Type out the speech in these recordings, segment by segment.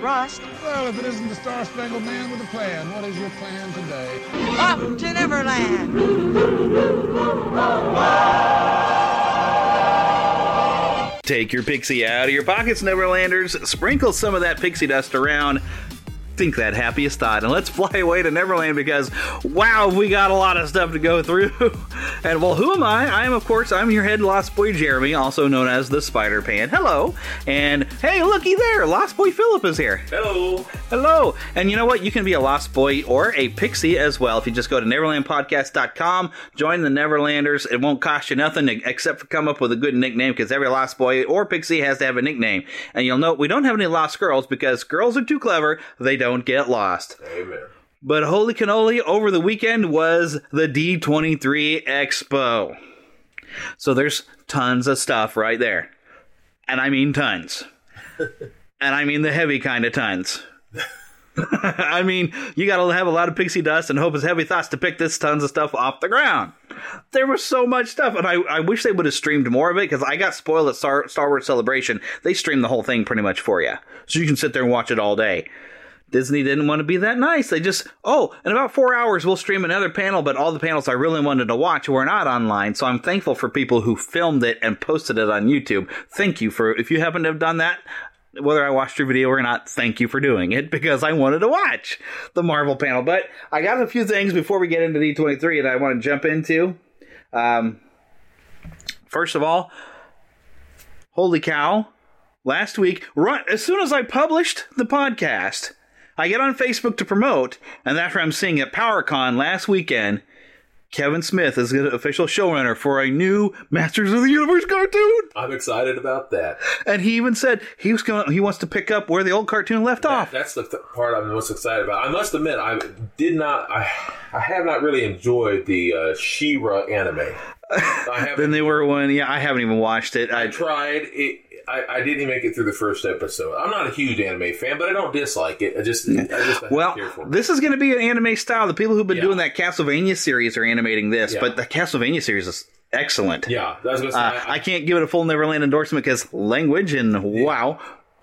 and trust. Well, if it isn't the Star Spangled Man with a plan, what is your plan today? Up to Neverland! Take your pixie out of your pockets, Neverlanders. Sprinkle some of that pixie dust around. Think that happiest thought, and let's fly away to Neverland because, wow, we got a lot of stuff to go through. and well, who am I? I am, of course, I'm your head Lost Boy Jeremy, also known as the Spider Pan. Hello, and hey, looky there, Lost Boy Philip is here. Hello, hello. And you know what? You can be a Lost Boy or a Pixie as well if you just go to NeverlandPodcast.com, join the Neverlanders. It won't cost you nothing except for come up with a good nickname because every Lost Boy or Pixie has to have a nickname. And you'll note we don't have any Lost Girls because girls are too clever. They don't don't get lost. Amen. But holy cannoli, over the weekend was the D23 Expo. So there's tons of stuff right there. And I mean tons. and I mean the heavy kind of tons. I mean, you gotta have a lot of pixie dust and hope it's heavy thoughts to pick this tons of stuff off the ground. There was so much stuff, and I, I wish they would have streamed more of it because I got spoiled at Star, Star Wars Celebration. They streamed the whole thing pretty much for you. So you can sit there and watch it all day. Disney didn't want to be that nice. They just, oh, in about four hours we'll stream another panel, but all the panels I really wanted to watch were not online. So I'm thankful for people who filmed it and posted it on YouTube. Thank you for, if you happen to have done that, whether I watched your video or not, thank you for doing it because I wanted to watch the Marvel panel. But I got a few things before we get into D23 that I want to jump into. Um, first of all, holy cow. Last week, right as soon as I published the podcast, I get on Facebook to promote, and after I'm seeing at PowerCon last weekend, Kevin Smith is the official showrunner for a new Masters of the Universe cartoon. I'm excited about that. And he even said he was going. He wants to pick up where the old cartoon left that, off. That's the th- part I'm most excited about. I must admit, I did not. I I have not really enjoyed the uh, She-Ra anime. then they were one. Yeah, I haven't even watched it. I, I tried it. I, I, didn't make it through the first episode. I'm not a huge anime fan, but I don't dislike it. I just, I just I well, this is going to be an anime style. The people who've been yeah. doing that Castlevania series are animating this, yeah. but the Castlevania series is excellent. Yeah, say, uh, I, I, can't give it a full Neverland endorsement because language and yeah. wow.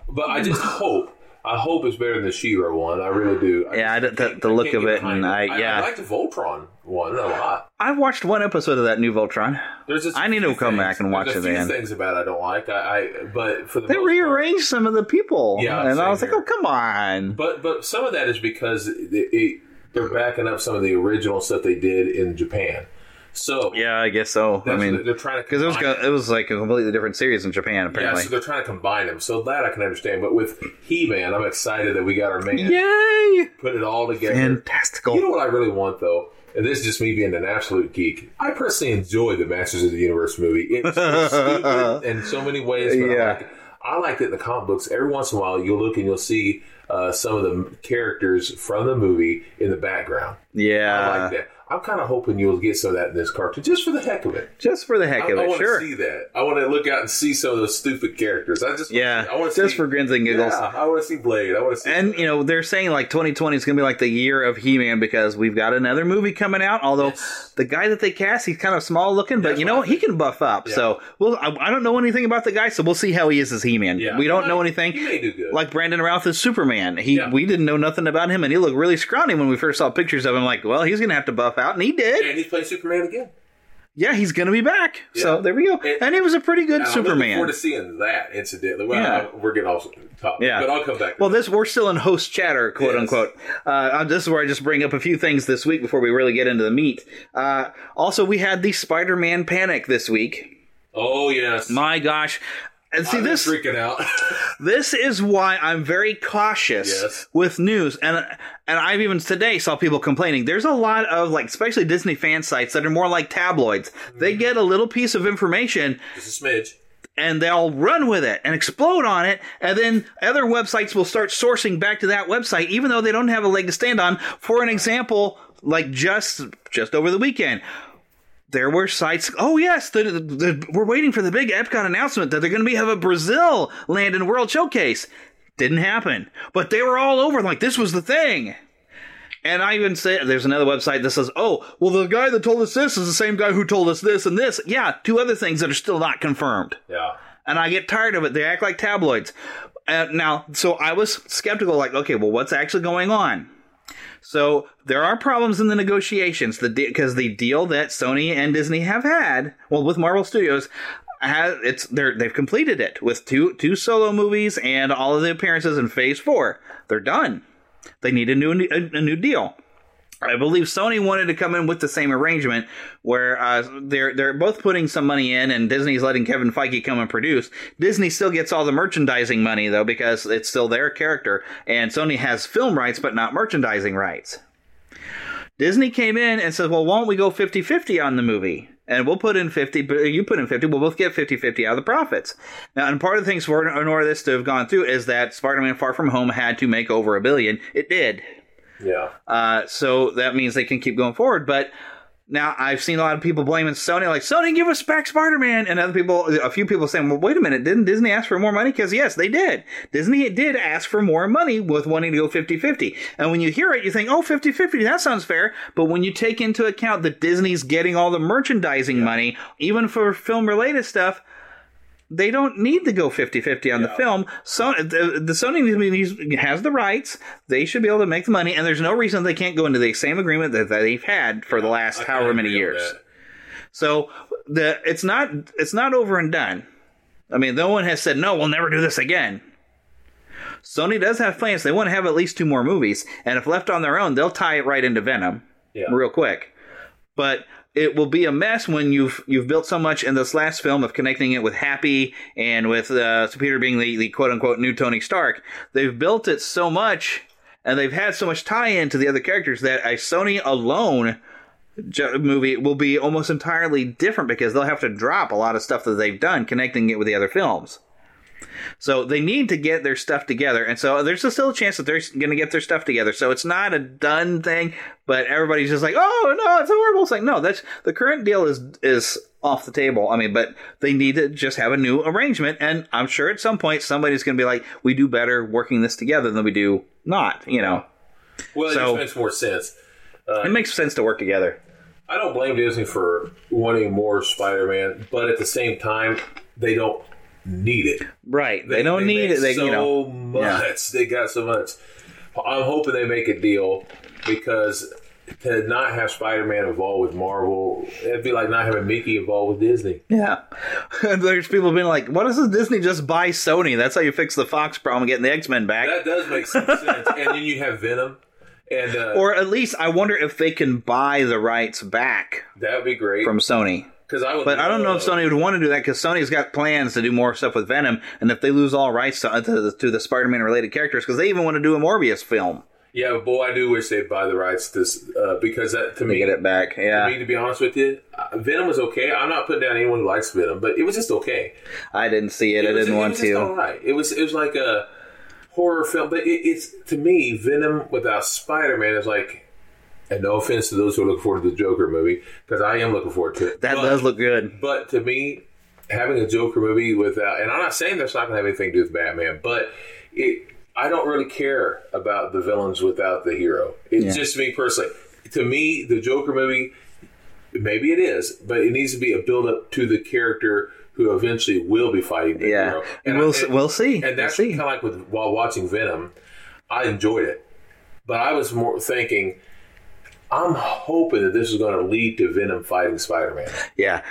But I just hope. I hope it's better than the She-Ra one. I really do. I yeah, the, the look of it, and I, yeah, I, like the Voltron one a lot. I've watched one episode of that new Voltron. There's just I need to come things. back and watch it few. Things about it I don't like. I, I but for the they rearranged some of the people. Yeah, and I was here. like, oh come on. But but some of that is because it, it, they're backing up some of the original stuff they did in Japan. So yeah, I guess so. I mean, they're trying to because it was it was like a completely different series in Japan. Apparently, yeah. So they're trying to combine them. So that I can understand. But with He Man, I'm excited that we got our man. Yay! Put it all together. Fantastical. You know what I really want though. And this is just me being an absolute geek. I personally enjoy the Masters of the Universe movie. It's, it's stupid in so many ways, but yeah. I like it. I like that in the comic books. Every once in a while, you'll look and you'll see uh, some of the characters from the movie in the background. Yeah, I like that. I'm kind of hoping you'll get some of that in this cartoon, just for the heck of it. Just for the heck I, of I it, want sure. to see that. I want to look out and see some of those stupid characters. I just yeah, I want to just see, for grins and giggles. Yeah, I want to see Blade. I want to see. And you know they're saying like 2020 is going to be like the year of He-Man because we've got another movie coming out. Although yes. the guy that they cast, he's kind of small looking, but That's you know what? he can buff up. Yeah. So well, I, I, don't know anything about the guy, so we'll see how he is as He-Man. Yeah. We don't he know anything. He may do good. Like Brandon Routh is Superman. He Yeah. we didn't know nothing about him, and he looked really scrawny when we first saw pictures of him. Like, well, he's going to have to buff out, and he did. and he's playing Superman again. Yeah, he's going to be back. So there we go. And, and he was a pretty good I'm looking Superman. forward to seeing that incidentally. Well, Yeah. we're getting off topic, Yeah. but I'll come back. Well, this we're still in host chatter, quote Yes. unquote. Uh, this is where I just bring up a few things this week before we really get into the meat. Uh, also, we had the Spider-Man panic this week. Oh yes, my gosh! And see been this freaking out. this is why I'm very cautious Yes. with news, and and I've even today saw people complaining. There's a lot of like, especially Disney fan sites that are more like tabloids. They Mm-hmm. get a little piece of information Just a smidge. and they'll run with it and explode on it, and then other websites will start sourcing back to that website, even though they don't have a leg to stand on. For an example, like just just over the weekend, there were sites. Oh yes, the, the, the- we're waiting for the big Epcot announcement that they're going to be have a Brazil Land and World Showcase. Didn't happen, but they were all over like this was the thing. And I even say there's another website that says, "Oh, well, the guy that told us this is the same guy who told us this and this." Yeah, two other things that are still not confirmed. Yeah. And I get tired of it. They act like tabloids. Uh, now, so I was skeptical, like, okay, well, what's actually going on? So there are problems in the negotiations, the because the deal that Sony and Disney have had, well, with Marvel Studios, has it's they're they've completed it with two two solo movies and all of the appearances in Phase Four. They're done. They need a new a, a new deal. I believe Sony wanted to come in with the same arrangement where uh, they're they're both putting some money in, and Disney's letting Kevin Feige come and produce. Disney still gets all the merchandising money though because it's still their character, and Sony has film rights but not merchandising rights. Disney came in and said, "Well, why don't we go 50-50 on the movie?" And we'll put in 50, but you put in 50, we'll both get 50-50 out of the profits. Now, and part of the things for in order this to have gone through is that Spider-Man Far From Home had to make over a billion. It did. Yeah. Uh, so that means they can keep going forward. But now I've seen a lot of people blaming Sony, like Sony, give us back Spider-Man, and other people, a few people saying, "Well, wait a minute, didn't Disney ask for more money?" Because yes, they did. Disney did ask for more money with wanting to go 50-50. And when you hear it, you think, "Oh, 50-50, that sounds fair." But when you take into account that Disney's getting all the merchandising money, even for film-related stuff. They don't need to go 50-50 on the film. So the, the Sony has the rights. They should be able to make the money, and there's no reason they can't go into the same agreement that, that they've had for the last however many years. So the it's not it's not over and done. I mean, no one has said no. We'll never do this again. Sony does have plans. They want to have at least two more movies, and if left on their own, they'll tie it right into Venom, Yeah. real quick. But it will be a mess when you've you've built so much in this last film of connecting it with Happy and with uh, Peter being the, the quote unquote new Tony Stark. They've built it so much, and they've had so much tie in to the other characters that a Sony alone movie will be almost entirely different because they'll have to drop a lot of stuff that they've done connecting it with the other films. So they need to get their stuff together, and so there's still a chance that they're going to get their stuff together. So it's not a done thing, but everybody's just like, "Oh no, it's a horrible." It's like, no, that's the current deal is is off the table. I mean, but they need to just have a new arrangement, and I'm sure at some point somebody's going to be like, "We do better working this together than we do not." You know, Well, it So- just makes more sense. Uh, it makes sense to work together. I don't blame Disney for wanting more Spider-Man, but at the same time, they don't need it. Right? They, don't need it. They so you know, much. Yeah. They got so much. I'm hoping they make a deal because to not have Spider-Man involved with Marvel, it'd be like not having Mickey involved with Disney. Yeah. There's people being like, "Why doesn't Disney just buy Sony? That's how you fix the Fox problem getting the X Men back. That does make some sense. And then you have Venom, and uh, or at least I wonder if they can buy the rights back that would be great from Sony. Because I would, But I don't know if Sony would want to do that because Sony's got plans to do more stuff with Venom, and if they lose all rights to, to, the- to the Spider-Man related characters, because they even want to do a Morbius film, Yeah, but boy, I do wish they'd buy the rights to uh, because that to me get it back. Yeah, To me, to be honest with you, uh, Venom was okay. I'm not putting down anyone who likes Venom, but it was just okay. I didn't see it. I was- didn't it want to. all right. It was it was like a horror film, but it, it's to me Venom without Spider Man is like. And no offense to those who are looking forward to the Joker movie, because I am looking forward to it. That But- does look good. But to me, having a Joker movie without, and I'm not saying that's not going to have anything to do with Batman, but it, I don't really care about the villains without the hero. It's Yeah. just me personally. To me, the Joker movie, maybe it is, but it needs to be a build up to the character who eventually will be fighting the Yeah. hero. And we'll I- s- we'll see. And We'll that's kind of like with while watching Venom, I enjoyed it, but I was more thinking I'm hoping that this is going to lead to Venom fighting Spider-Man. Yeah.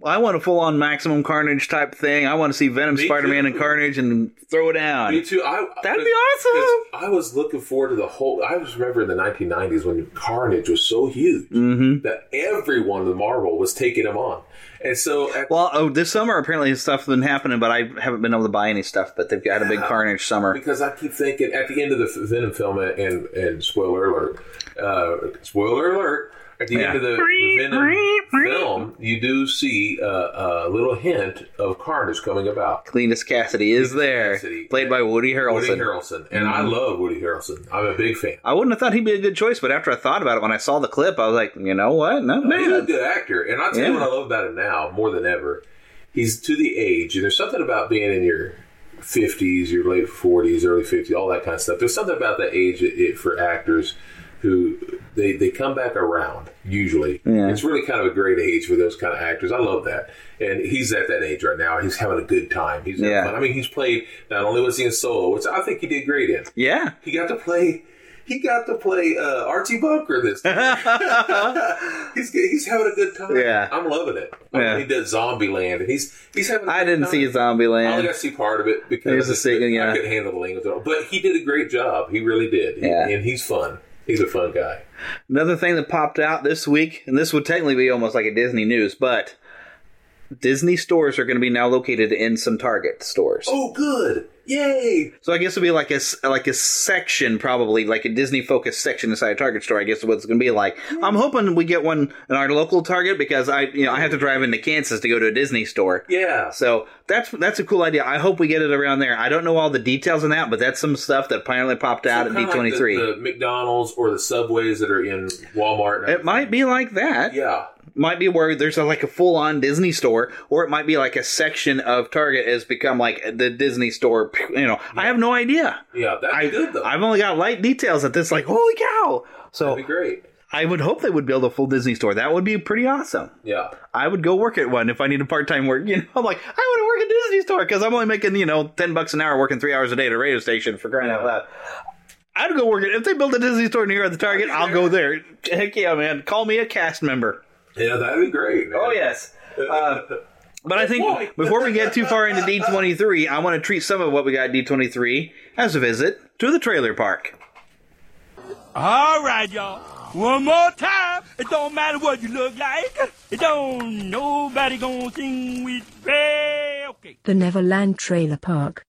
Well, I want a full on maximum carnage type thing. I want to see Venom, Spider Man, and Carnage and throw it down. Me too. I, That'd be awesome. I was looking forward to the whole. I just remember in the 1990s when Carnage was so huge Mm-hmm. that everyone in Marvel was taking him on, and so at, Well, oh, this summer apparently stuff's been happening, but I haven't been able to buy any stuff. But they've got a big Carnage summer. because I keep thinking at the end of the Venom film, and, and spoiler alert, uh, spoiler alert. At the Yeah. end of the, the Venom film, you do see uh, a little hint of Carnage coming about. Cletus Kasady is there, Kasady. played by Woody Harrelson. Woody Harrelson, and I Mhm. love Woody Harrelson. I'm a big fan. I wouldn't have thought he'd be a good choice, but after I thought about it, when I saw the clip, I was like, you know what? Not He's a bad. good actor, and I tell you what I love about him now more than ever. He's to the age, and there's something about being in your 50s, your late 40s, early 50s, all that kind of stuff. There's something about that age it, it, for actors who they they come back around. Usually, Yeah. it's really kind of a great age for those kind of actors. I love that, and he's at that age right now. He's having a good time. He's Yeah. fun. I mean, he's played. Not only was he in Solo, which I think he did great in. Yeah. He got to play. He got to play uh, Archie Bunker this time. he's he's having a good time. Yeah. I'm loving it. I Yeah. mean, he did Zombieland, and he's he's having. I I didn't see I only Zombieland. got to see part of it because There's a scene, yeah. I couldn't handle the language, at all. but he did a great job. He really did. Yeah. and he's fun. He's a fun guy. Another thing that popped out this week, and this would technically be almost like a Disney news, but Disney stores are going to be now located in some Target stores. Oh, good! Yay! So I guess it'll be like a like a section, probably like a Disney focused section inside a Target store. I guess is what it's going to be like. I'm hoping we get one in our local Target because I you know I have to drive into Kansas to go to a Disney store. Yeah. So that's that's a cool idea. I hope we get it around there. I don't know all the details on that, but that's some stuff that apparently popped out So at kinda like D23. the, the McDonald's or the Subways that are in Walmart. It might be like that. Yeah. Might be where there's a, like a full on Disney store, or it might be like a section of Target has become like the Disney store. You know, I have no idea. Yeah, be good though. I've only got light details at this. Like, holy cow! So That'd be great. I would hope they would build a full Disney store. That would be pretty awesome. Yeah. I would go work at one if I need a part time work. You know, I'm like, I want to work at a Disney store because I'm only making you know ten bucks an hour working three hours a day at a radio station for crying out loud. I'd go work at if they build a Disney store near the Target. I'll go there. Heck yeah, man! Call me a cast member. Yeah, that'd be great. Man. Oh yes. Uh, but I think before we get too far into D23, I want to treat some of what we got D23 as a visit to the trailer park. All right, y'all. One more time. It don't matter what you look like. It don't nobody gonna sing with me. Okay. The Neverland Trailer Park.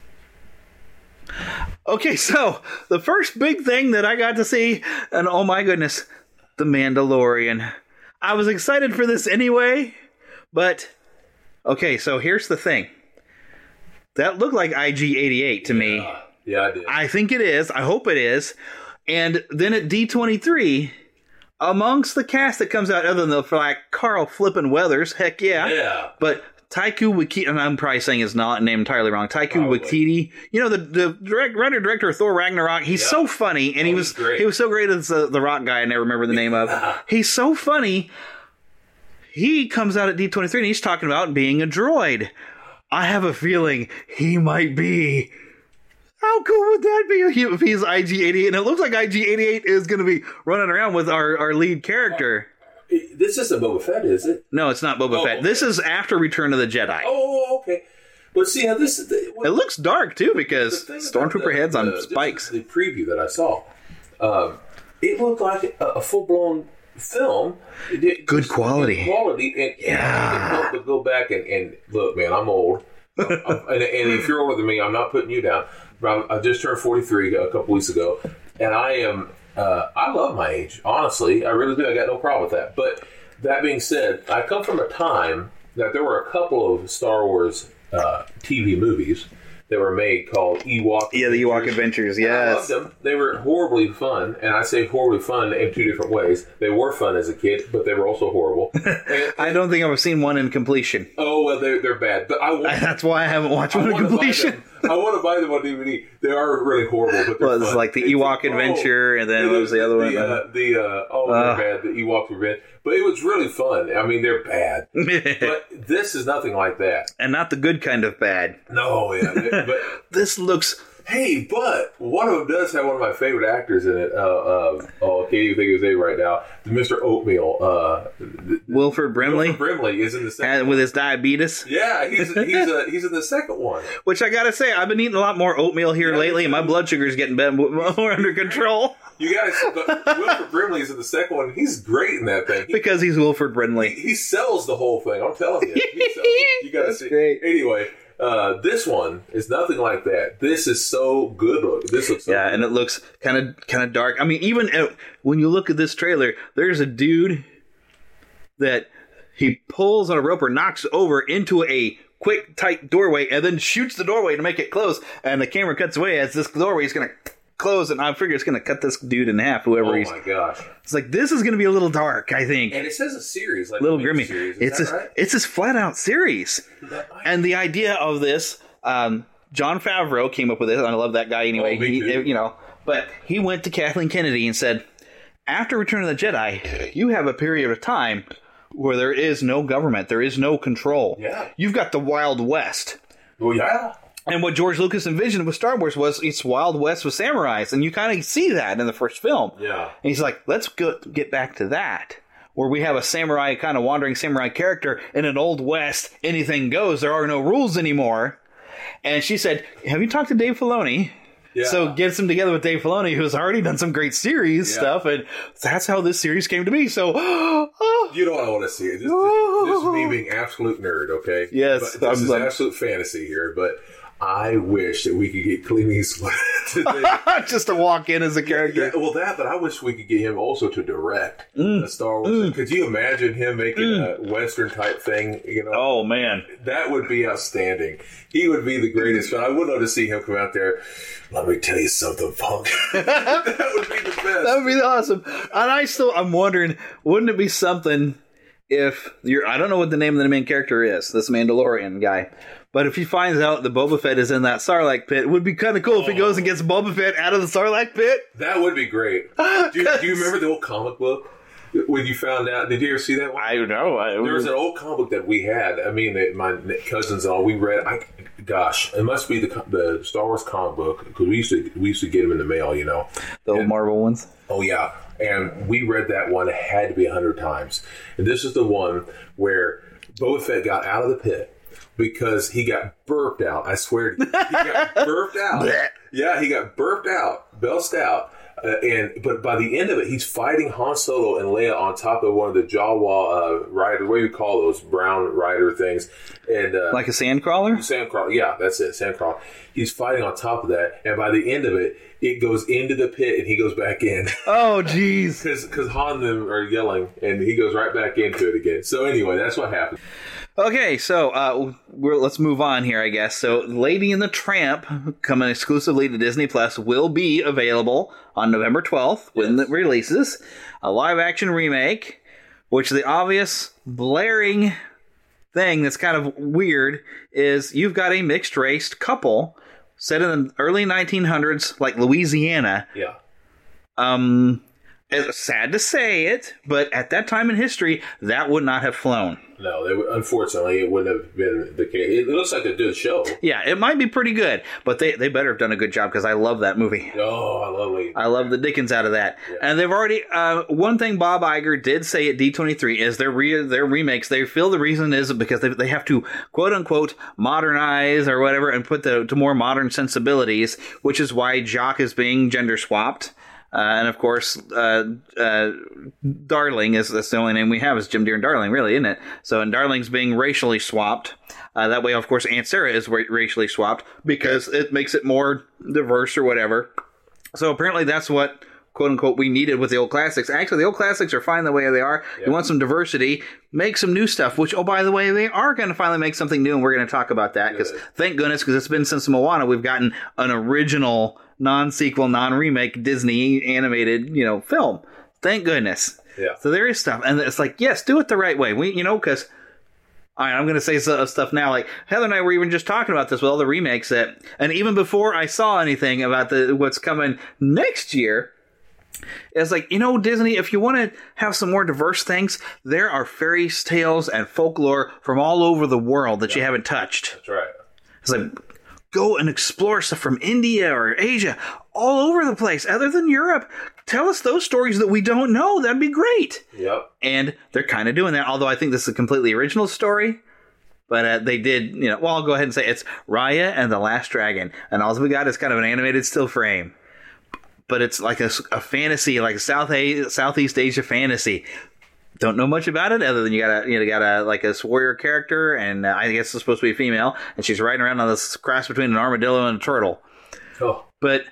Okay, so the first big thing that I got to see, and oh my goodness, The Mandalorian. I was excited for this anyway, but okay, so here's the thing. That looked like IG88 to me. Yeah, I did. I think it is. I hope it is. And then at D23, amongst the cast that comes out, other than the like Carl Flippin' Weathers, heck yeah. Yeah. But Taiku Wakiti, and I'm probably saying his not name entirely wrong. Taiku Wakiti, you know the the direct, writer director of Thor Ragnarok. He's so funny, and he was he was so great as the, the rock guy. I never remember the name of. he's so funny. He comes out at D23 and he's talking about being a droid. I have a feeling he might be. How cool would that be if he's IG88? And it looks like IG88 is going to be running around with our, our lead character. This isn't Boba Fett, is it? No, it's not Boba Oh, Fett. This is after Return of the Jedi. Oh, okay. But see how this. The, It looks dark too because stormtrooper heads on the- spikes. The preview that I saw, um, it looked like a, a full blown film. It Good quality. good quality. And, Yeah. And, go back and, and look, man, I'm old. I'm- I'm- and, and if you're older than me, I'm not putting you down. I just turned 43 a couple weeks ago, and I am. Uh, I love my age, honestly. I really do. I got no problem with that. But that being said, I come from a time that there were a couple of Star Wars uh, TV movies that were made called Ewok. Yeah, the Ewok Adventures. And I loved them. They were horribly fun, and I say horribly fun in two different ways. They were fun as a kid, but they were also horrible. And- I don't think I've seen one in completion. oh well, they're they're bad. But I want, That's why I haven't watched I one in completion. I want to buy them on DVD. They are really horrible, but they're Well, it's like the It's- Ewok Adventure, and then what was the other one? The, uh, the uh, oh, Uh. they're bad. The Ewok Revenge, but it was really fun. I mean, they're bad, but this is nothing like that. and not the good kind of bad. No, yeah, but This looks Hey, but one of them does have one of my favorite actors in it. Uh, uh, oh, I can't even think of his name right now. Mr. Oatmeal. Uh, Wilford Brimley. Wilford Brimley is in the second. And with his diabetes. Yeah, he's he's uh, he's in the second one. Which I gotta say, I've been eating a lot more oatmeal here lately, and my blood sugar's getting better, more under control. You guys, but Wilford Brimley is in the second one. He's great in that thing. He, because he's Wilford Brimley. He, he sells the whole thing. I'm telling you. He sells it. You gotta see. great. Anyway, uh, this one is nothing like that. This is so good looking. This looks so Yeah, good. and it looks kind of kind of dark. I mean, even uh, when you look at this trailer, there's a dude that he pulls on a rope or knocks over into a quick tight doorway and then shoots the doorway to make it close and the camera cuts away as this doorway is going to close and I figure it's going to cut this dude in half whoever Oh he's my gosh! it's like this is going to be a little dark I think And it says a series, like little grimy miniseries. Is it's a, right? it's this flat out series and the idea of this um, Jon Favreau came up with it and I love that guy anyway Oh, he, you know but he went to Kathleen Kennedy and said after Return of the Jedi, you have a period of time where there is no government, there is no control. Yeah. You've got the Wild West. Well, yeah. And what George Lucas envisioned with Star Wars was it's Wild West with samurais, and you kind of see that in the first film. Yeah. And he's like, let's go, get back to that, where we have a samurai kind of wandering samurai character in an old West. Anything goes. There are no rules anymore. And she said, "Have you talked to Dave Filoni?" Yeah. So gets him together with Dave Filoni, who's already done some great series Yeah. stuff, and that's how this series came to be. So, You know what I want to see? This, this, this is me being absolute nerd, okay? Yes, But this I'm- is I'm- absolute fantasy here, but I wish that we could get Clint Eastwood just to walk in as a character. Yeah, well, that, but I wish we could get him also to direct Mm. a Star Wars. thing. Could you imagine him making a Western type thing? You know, Oh man, that would be outstanding. He would be the greatest. But I would love to see him come out there. Let me tell you something, punk. that would be the best. that would be awesome. And I still, I'm wondering, wouldn't it be something if you're? I don't know what the name of the main character is, this Mandalorian guy. But if he finds out that Boba Fett is in that Sarlacc pit, it would be kind of cool if he goes oh. and gets Boba Fett out of the Sarlacc pit. That would be great. Do you, do you remember the old comic book when you found out? Did you ever see that one? I don't know. I, There was an old comic book that we had. I mean, my cousins and all we read. I, gosh, it must be the the Star Wars comic book because we used to we used to get them in the mail. You know. the old Marvel ones. Oh yeah, and we read that one. It had to be a hundred times. And this is the one where Boba Fett got out of the pit because he got burped out. I swear, to you. he got burped out. Yeah, he got burped out, belched out. Uh, and but by the end of it, he's fighting Han Solo and Leia on top of one of the Jawa uh, rider. What do you call those brown rider things? And uh, Like a sandcrawler? Sandcrawler, yeah, that's it, Sandcrawler. He's fighting on top of that, and by the end of it, it goes into the pit and he goes back in. Oh, jeez. Because Han and them are yelling, and he goes right back into it again. So anyway, that's what happened. Okay, so uh, we're, let's move on here, I guess. So, Lady and the Tramp, coming exclusively to Disney Plus, will be available on November 12th when it releases. A live action remake, which the obvious blaring thing that's kind of weird is you've got a mixed race couple set in the early 1900s, like Louisiana. Yeah. Um, it's sad to say it, but at that time in history, that would not have flown. No, they, unfortunately, it wouldn't have been the case. It looks like a good show. Yeah, it might be pretty good, but they, they better have done a good job because I love that movie. Oh, I love it. I love the Dickens out of that. And they've already uh, one thing Bob Iger did say at D23 is their re- their remakes. They feel the reason is because they, they have to quote unquote modernize or whatever and put the to more modern sensibilities, which is why Jock is being gender swapped. Uh, and of course, uh, uh, Darling is that's the only name we have is Jim Dear and Darling, really, isn't it? So, and Darling's being racially swapped. Uh, that way, of course, Aunt Sarah is ra- racially swapped because it makes it more diverse or whatever. So apparently, that's what quote unquote we needed with the old classics. Actually, the old classics are fine the way they are. You want some diversity, make some new stuff. Which, oh by the way, they are going to finally make something new, and we're going to talk about that because thank goodness, because it's been since Moana, we've gotten an original, non-sequel, non-remake Disney animated, you know, film. Thank goodness. Yeah. So there is stuff, and it's like, yes, do it the right way. We, you know, because. All right, I'm going to say stuff now. Like Heather and I were even just talking about this with all the remakes that, and even before I saw anything about the what's coming next year, it's like you know Disney. If you want to have some more diverse things, there are fairy tales and folklore from all over the world that you haven't touched. That's right. It's like go and explore stuff from India or Asia, all over the place, other than Europe. Tell us those stories that we don't know. That'd be great. Yep. And they're kind of doing that, although I think this is a completely original story. But uh, they did, you know, well, I'll go ahead and say it's Raya and the Last Dragon. And all we got is kind of an animated still frame. But it's like a, a fantasy, like South a- Southeast Asia fantasy. Don't know much about it other than you got a you know got a like a warrior character and uh, I guess it's supposed to be a female and she's riding around on this cross between an armadillo and a turtle. Oh. But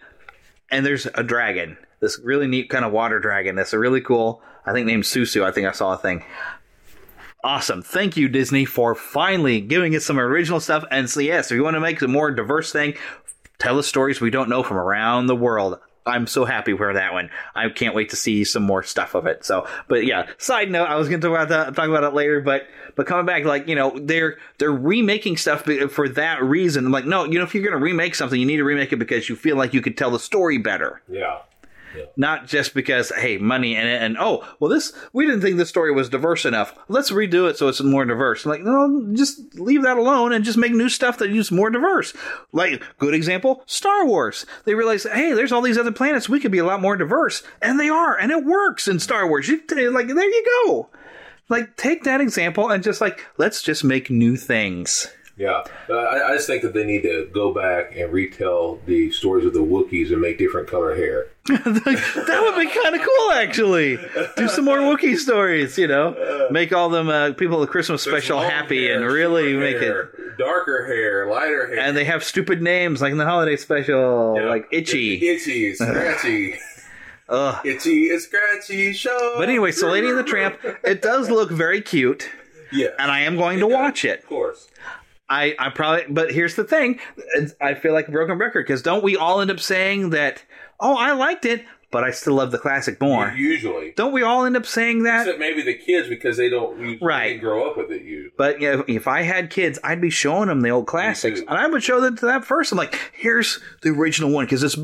and there's a dragon, this really neat kind of water dragon. That's a really cool. I think named Susu. I think I saw a thing. Awesome. Thank you, Disney, for finally giving us some original stuff. And so, yes, if you want to make a more diverse thing, tell us stories we don't know from around the world. I'm so happy for that one. I can't wait to see some more stuff of it. So, but yeah. Side note, I was going to talk about that, talk about it later, but but coming back, like you know, they're they're remaking stuff for that reason. I'm like, no, you know, if you're going to remake something, you need to remake it because you feel like you could tell the story better. Yeah. Not just because hey, money and and oh, well, this we didn't think this story was diverse enough. Let's redo it so it's more diverse. Like, no, just leave that alone and just make new stuff that is more diverse. Like good example, Star Wars. They realized, hey, there's all these other planets. We could be a lot more diverse, and they are, and it works in Star Wars. You like there you go. Like take that example and just like let's just make new things. Yeah, I, I just think that they need to go back and retell the stories of the Wookiees and make different color hair. that would be kind of cool, actually. Do some more Wookiee stories, you know. Make all them uh, people the Christmas special happy hair, and really make hair, it. darker hair, lighter hair, And they have stupid names, like in the holiday special, like Itchy. itchy, scratchy, Ugh. itchy and scratchy show. But anyway, so Lady and the Tramp, it does look very cute, yeah, and I am going to watch it. of course. I, I probably, but here's the thing. I feel like a broken record because don't we all end up saying that, oh, I liked it, but I still love the classic more? Usually, Don't we all end up saying that? except maybe the kids because they don't Right. grow up with it. You But you know, if I had kids, I'd be showing them the old classics, and I would show them to that first. I'm like, here's the original one because it's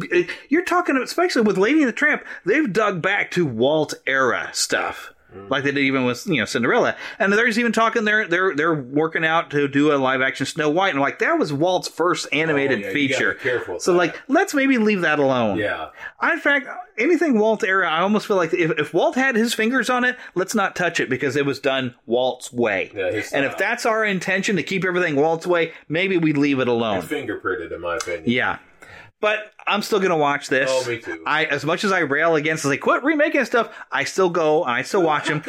you're talking, especially with Lady and the Tramp. They've dug back to Walt era stuff. Mm. Like they did even with you know Cinderella, and there's even talking they're they're they're working out to do a live action Snow White, and I'm like that was Walt's first animated Oh, yeah, feature. careful so like let's maybe leave that alone. yeah, I, in fact, anything Walt era, I almost feel like if, if Walt had his fingers on it, let's not touch it because it was done Walt's way. Yeah, and if that's our intention to keep everything Walt's way, maybe we leave it alone. fingerprinted in my opinion. Yeah. But I'm still gonna watch this. Oh, me too. I, as much as I rail against, like, quit remaking stuff. I still go. I still watch them,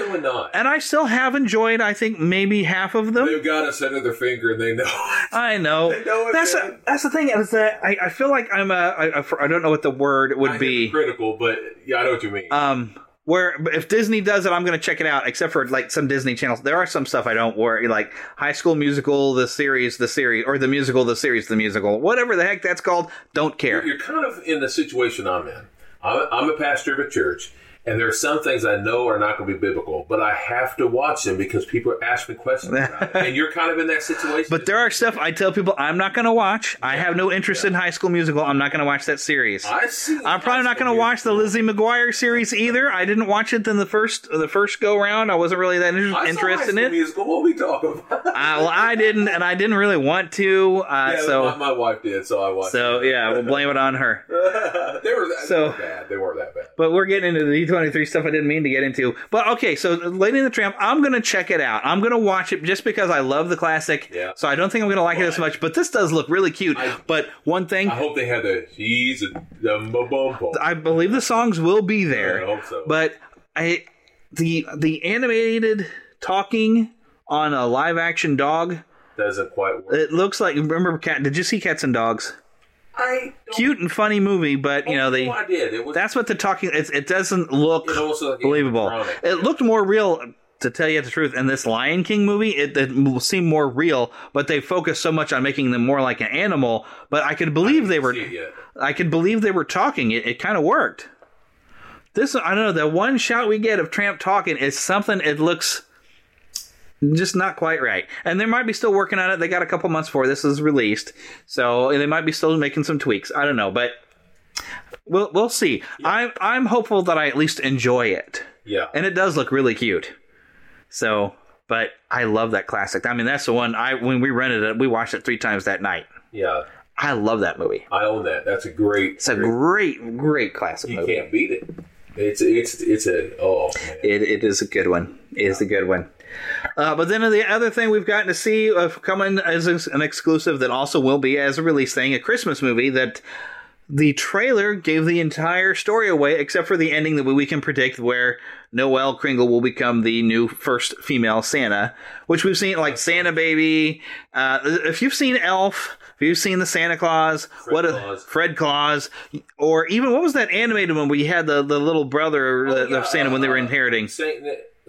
and I still have enjoyed. I think maybe half of them. They've got us under their finger and they know. I know. They know it, that's man. a, that's the thing is that I, I feel like I'm a I, I, I don't know what the word would be. critical, but yeah, I know what you mean. Um, where if Disney does it, I'm going to check it out. Except for like some Disney channels, there are some stuff I don't worry like High School Musical, the series, the series, or the musical, the series, the musical, whatever the heck that's called. Don't care. You're kind of in the situation I'm in. I'm, I'm a pastor of a church, and there are some things I know are not going to be biblical, but I have to watch them because people ask me questions about it. And you're kind of in that situation. But there are stuff I tell people I'm not going to watch. I have no interest in High School Musical. I'm not going to watch that series. I see. I'm probably not going to watch the Lizzie McGuire series either. I didn't watch it in the first the first go round. I wasn't really that inter- interested High in it. Musical. What we talking about? I, well, I didn't, and I didn't really want to. Uh, yeah, so my, my wife did, so I watched. so yeah, we'll blame it on her. they were that, So- they weren't bad. They weren't that bad. But we're getting into the D23 stuff I didn't mean to get into. But okay, so Lady and the Tramp, I'm going to check it out. I'm going to watch it just because I love the classic. Yeah. So I don't think I'm going to like it as much. But this does look really cute. but one thing, I hope they had the she's a dum bum bum bum. I believe the songs will be there. I hope so. But I the the animated talking on a live action dog, Doesn't quite work. it looks like remember cat did you see Cats and Dogs? I Cute and funny movie, but you know oh, they Oh, I did. It was. that's what the talking it, it doesn't look It like believable. animatronic. It looked more real to tell you the truth. In this Lion King movie, it, it seemed more real, but they focused so much on making them more like an animal. But I could believe they were. it. I could believe they were talking. It, it kind of worked. This I don't know. The one shot we get of Tramp talking is something. It looks just not quite right. And they might be still working on it. They got a couple months before this is released, so they might be still making some tweaks. I don't know, but we'll we'll see. I'm I'm hopeful that I at least enjoy it, yeah. and it does look really cute. So, but I love that classic. I mean, that's the one I when we rented it, we watched it three times that night. Yeah. I love that movie. I own that. That's a great. It's a great, great classic You movie. can't beat it. It's it's it's a oh man. It, it is a good one. It is a good one. Uh, but then the other thing we've gotten to see of coming as an exclusive that also will be as a release thing, a Christmas movie that the trailer gave the entire story away except for the ending that we can predict where Noelle Kringle will become the new first female Santa, which we've seen like Santa Baby. Uh, if you've seen Elf, if you've seen the Santa Claus, Fred what Claus. Fred Claus, or even what was that animated one where you had the, the little brother Oh, of Santa when they were inheriting? Saint,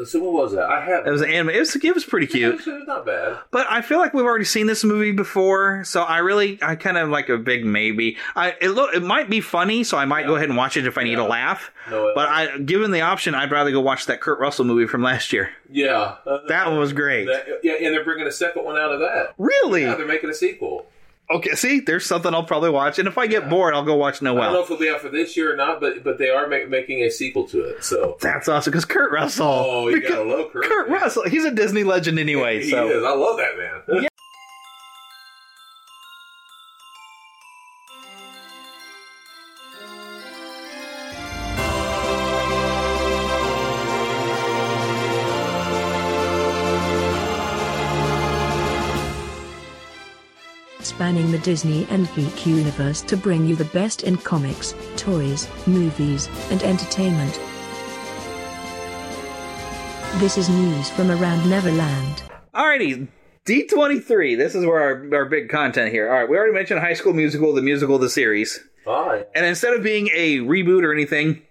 so what was that? I have. It was an anime. It was, it was pretty cute. It's not bad. But I feel like we've already seen this movie before, so I really, I kind of like a big maybe. I it look, it might be funny, so I might go ahead and watch it if I need a laugh. No, But I, given the option, I'd rather go watch that Kurt Russell movie from last year. Yeah, That one was great. that- yeah, and they're bringing a second one out of that. Really? Yeah, they're making a sequel. Okay, see, there's something I'll probably watch, and if I get bored, I'll go watch Noelle. I don't know if it'll be out for this year or not, but but they are ma- making a sequel to it. So That's awesome because Kurt Russell. oh, you gotta love Kurt. Kurt Russell, he's a Disney legend anyway. he so is. I love that man. Spanning the Disney and geek universe to bring you the best in comics, toys, movies, and entertainment. This is news from around Neverland. Alrighty, D23. This is where our, our big content here. All right, we already mentioned High School Musical, the musical, the series. Oh, yeah. And instead of being a reboot or anything,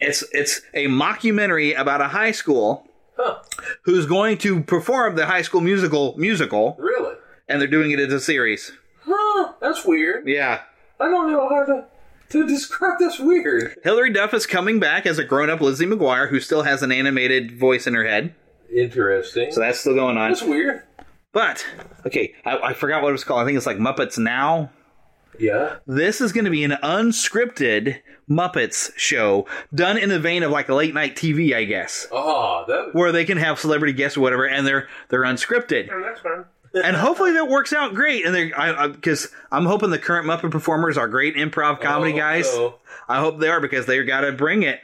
it's it's a mockumentary about a high school Huh. who's going to perform the High School Musical musical, Really? and they're doing it as a series. Huh? That's weird. Yeah. I don't know how to to describe this weird. Hilary Duff is coming back as a grown-up Lizzie McGuire who still has an animated voice in her head. Interesting. So that's still going on. That's weird. But okay, I, I forgot what it was called. I think it's like Muppets Now. Yeah. This is going to be an unscripted Muppets show done in the vein of like a late night TV, I guess, Oh, that. where they can have celebrity guests or whatever, and they're they're unscripted. Oh, that's fun. And hopefully that works out great. And they, I, because I'm hoping the current Muppet performers are great improv comedy Oh, guys. so. I hope they are because they got to bring it.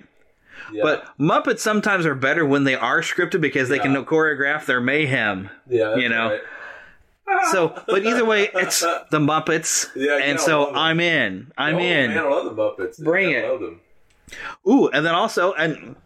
Yeah. But Muppets sometimes are better when they are scripted because they can choreograph their mayhem. yeah, you know. right. So, but either way, it's the Muppets, Yeah, yeah, and so. I'm in. I'm oh, in. Man, I love the Muppets. Bring I it. love them. Ooh, and then also, and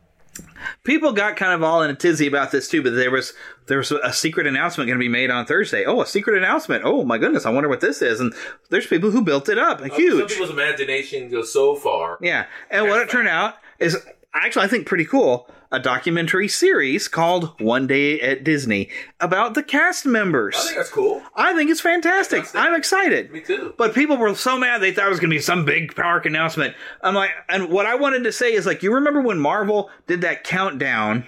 people got kind of all in a tizzy about this too. But there was there was a secret announcement going to be made on Thursday. Oh, a secret announcement! Oh my goodness, I wonder what this is. And there's people who built it up, uh, Some huge. people's imagination goes so far. Yeah, and what it turned out is actually I think pretty cool. A documentary series called One Day at Disney about the cast members. I think that's cool. I think it's fantastic. I'm excited. Me too. But people were so mad they thought it was going to be some big park announcement. I'm like, and what I wanted to say is like, you remember when Marvel did that countdown,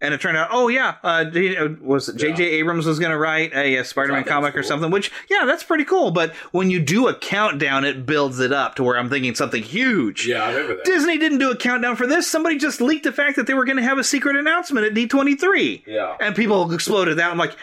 and it turned out, oh yeah, uh, was it J.J. Abrams was going to write a, uh Spider-Man comic or something? Which yeah, that's pretty cool. But when you do a countdown, it builds it up to where I'm thinking something huge. Yeah, I remember that. Disney didn't do a countdown for this. Somebody just leaked the fact that they were going to have a secret announcement at D23. Yeah. And people exploded that. I'm like,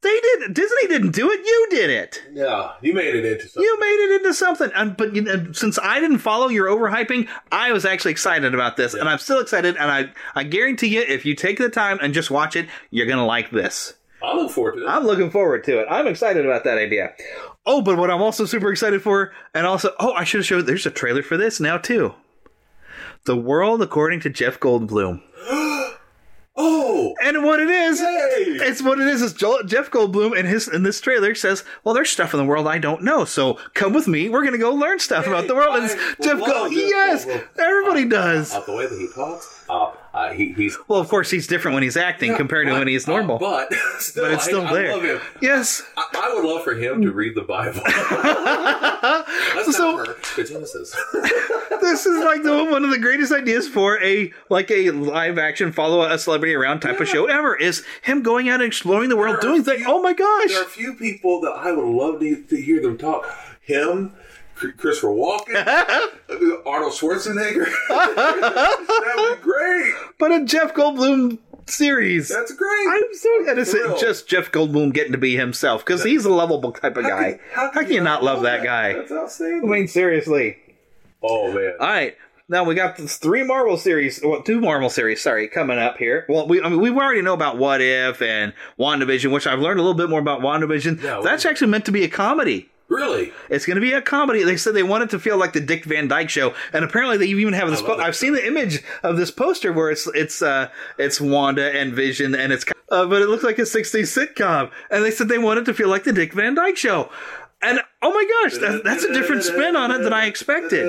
they did. Disney didn't do it. You did it. Yeah, you made it into something. You made it into something. And, but you know, since I didn't follow your overhyping, I was actually excited about this, and I'm still excited. And I, I guarantee you, if you take the time and just watch it, you're gonna like this. I look forward to it. I'm looking forward to it. I'm excited about that idea. Oh, but what I'm also super excited for, and also, oh, I should have showed. There's a trailer for this now too. The world according to Jeff Goldblum. oh, And what it is, Yay! it's what it is. Is Joel, Jeff Goldblum in his in this trailer says, "Well, there's stuff in the world I don't know, so come with me. We're gonna go learn stuff about the world." And I Jeff Goldblum, yes, everybody does. the way that he talks, uh, he, he's Well, of course, he's different when he's acting compared to when he's uh, normal, but still, but it's still I, there. I love him. Yes. I, I would love for him to read the Bible. Let's So- not hurt the Genesis. this is like the, one of the greatest ideas for a like a live action follow a celebrity around type of show ever. Is him going out and exploring the world, There doing things. few- Oh my gosh! There are a few people that I would love to, to hear them talk. Him, Christopher Walken, Arnold Schwarzenegger. that would be great. But a Jeff Goldblum series. That's great. I'm so and it's Thrilled. just Jeff Goldblum getting to be himself because he's a lovable type of guy. How can, you not love that guy? That's I mean, seriously. Oh man. All right. Now we got this three Marvel series, well, two Marvel series, sorry, coming up here. Well, we, I mean, we already know about What If and WandaVision, which I've learned a little bit more about WandaVision. Yeah, That's actually meant to be a comedy. Really? It's going to be a comedy. They said they want it to feel like the Dick Van Dyke Show, and apparently they even have this. Po- I've seen the image of this poster where it's it's uh it's Wanda and Vision, and it's uh, but it looks like a '60s sitcom, and they said they want it to feel like the Dick Van Dyke Show, and oh my gosh, that, that's a different spin on it than I expected.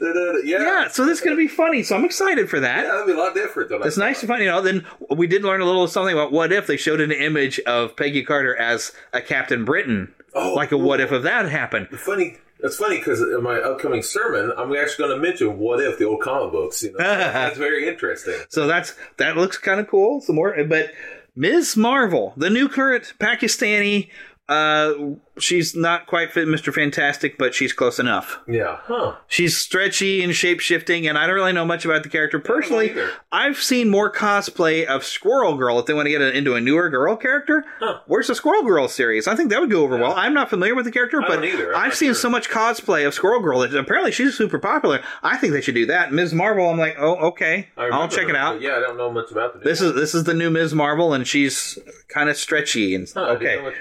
Yeah. Yeah, so this is going to be funny. So I'm excited for that. Yeah, that'd be a lot different than It's nice to find, you know. Then we did learn a little something about what if they showed an image of Peggy Carter as a Captain Britain, Oh, like a what if of that happened. funny. That's funny because in my upcoming sermon, I'm actually going to mention what if the old comic books. You know, that's very interesting. So that's that looks kind of cool. Some more, but Ms. Marvel, the new current Pakistani. Uh, she's not quite fit Mr. Fantastic, but she's close enough. Yeah. Huh. She's stretchy and shape shifting, and I don't really know much about the character personally. I've seen more cosplay of Squirrel Girl if they want to get into a newer girl character. Where's the Squirrel Girl series? I think that would go over well. I'm not familiar with the character, but I've seen sure. so much cosplay of Squirrel Girl that apparently she's super popular. I think they should do that. Ms. Marvel, I'm like, oh, okay, I'll check her, it out. Yeah, I don't know much about the. This is this is the new Ms. Marvel, and she's kind of stretchy and Huh, okay. much.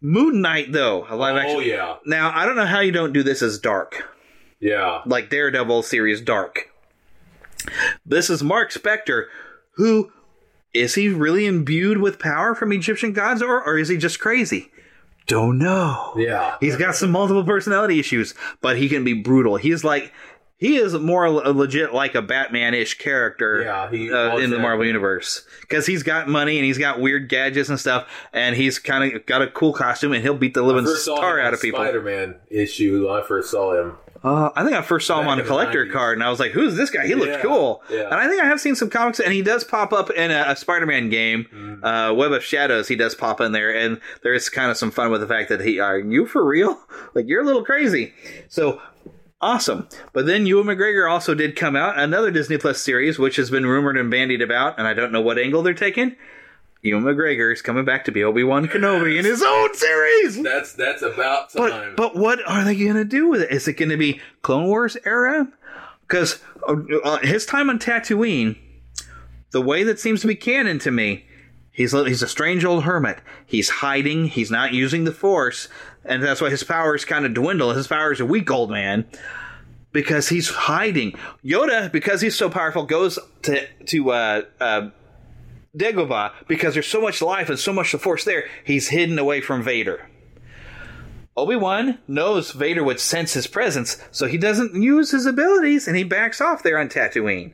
Moon Knight, though, a live Oh yeah. Now I don't know how you don't do this as dark Yeah. like Daredevil series Dark. This is Marc Spector, who is he really imbued with power from Egyptian gods, or, or is he just crazy? Don't know. Yeah. He's got some multiple personality issues, but he can be brutal. He's like he is more legit like a Batman-ish character Yeah, he- uh, in the. Marvel universe because he's got money and he's got weird gadgets and stuff, and he's kind of got a cool costume, and he'll beat the living star out of people. Spider-Man issue. I first saw him. Uh, I think I first saw him on a collector 90s. card, and I was like, "Who's this guy? He looked Yeah, cool." yeah. And I think I have seen some comics, and he does pop up in a, a Spider-Man game, Mm. uh, Web of Shadows. He does pop in there, and there is kind of some fun with the fact that he, are you for real? Like you're a little crazy. So awesome. But then Ewan McGregor also did come out another Disney Plus series, which has been rumored and bandied about, and I don't know what angle they're taking. Ewan McGregor is coming back to be Obi Wan Kenobi in his own series. That's that's about time. But but what are they going to do with it? Is it going to be Clone Wars era? Because uh, his time on Tatooine, the way that seems to be canon to me, he's he's a strange old hermit. He's hiding. He's not using the Force, and that's why his powers kind of dwindle. His powers a weak old man because he's hiding. Yoda, because he's so powerful, goes to to uh, uh, Dagobah because there's so much life and so much the Force there. He's hidden away from Vader. Obi Wan knows Vader would sense his presence, so he doesn't use his abilities and he backs off there on Tatooine.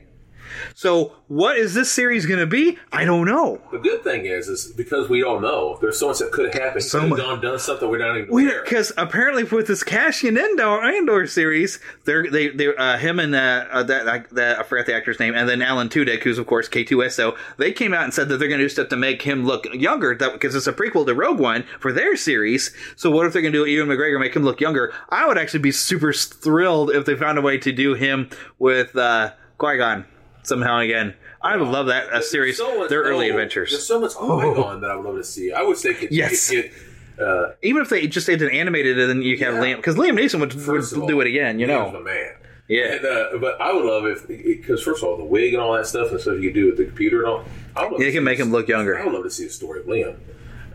So, what is this series going to be? I don't know. The good thing is, is because we don't know. There's so much that could have happened. So much- done something we're not even aware. Because apparently, with this Cassian Andor, Andor series, they're they they uh, him and uh, uh, that, uh, that I forgot the actor's name, and then Alan Tudyk, who's of course K2SO. They came out and said that they're going to do stuff to make him look younger, that because it's a prequel to Rogue One for their series. So what if they're going to do Ewan McGregor, make him look younger? I would actually be super thrilled if they found a way to do him with uh, Qui Gon somehow again. I would love that a There's series. so much- their early oh, adventures. There's so much going on that I would love to see. I wish they could Yes. get. Uh, Even if they just did an animated, and then you can have Liam because Liam Neeson would, would all, do it again. You Liam's know, my man. Yeah. And, uh, but I would love if because first of all, the wig and all that stuff and stuff you could do with the computer and all. I would love they to can make this- him look younger. I would love to see a story of Liam.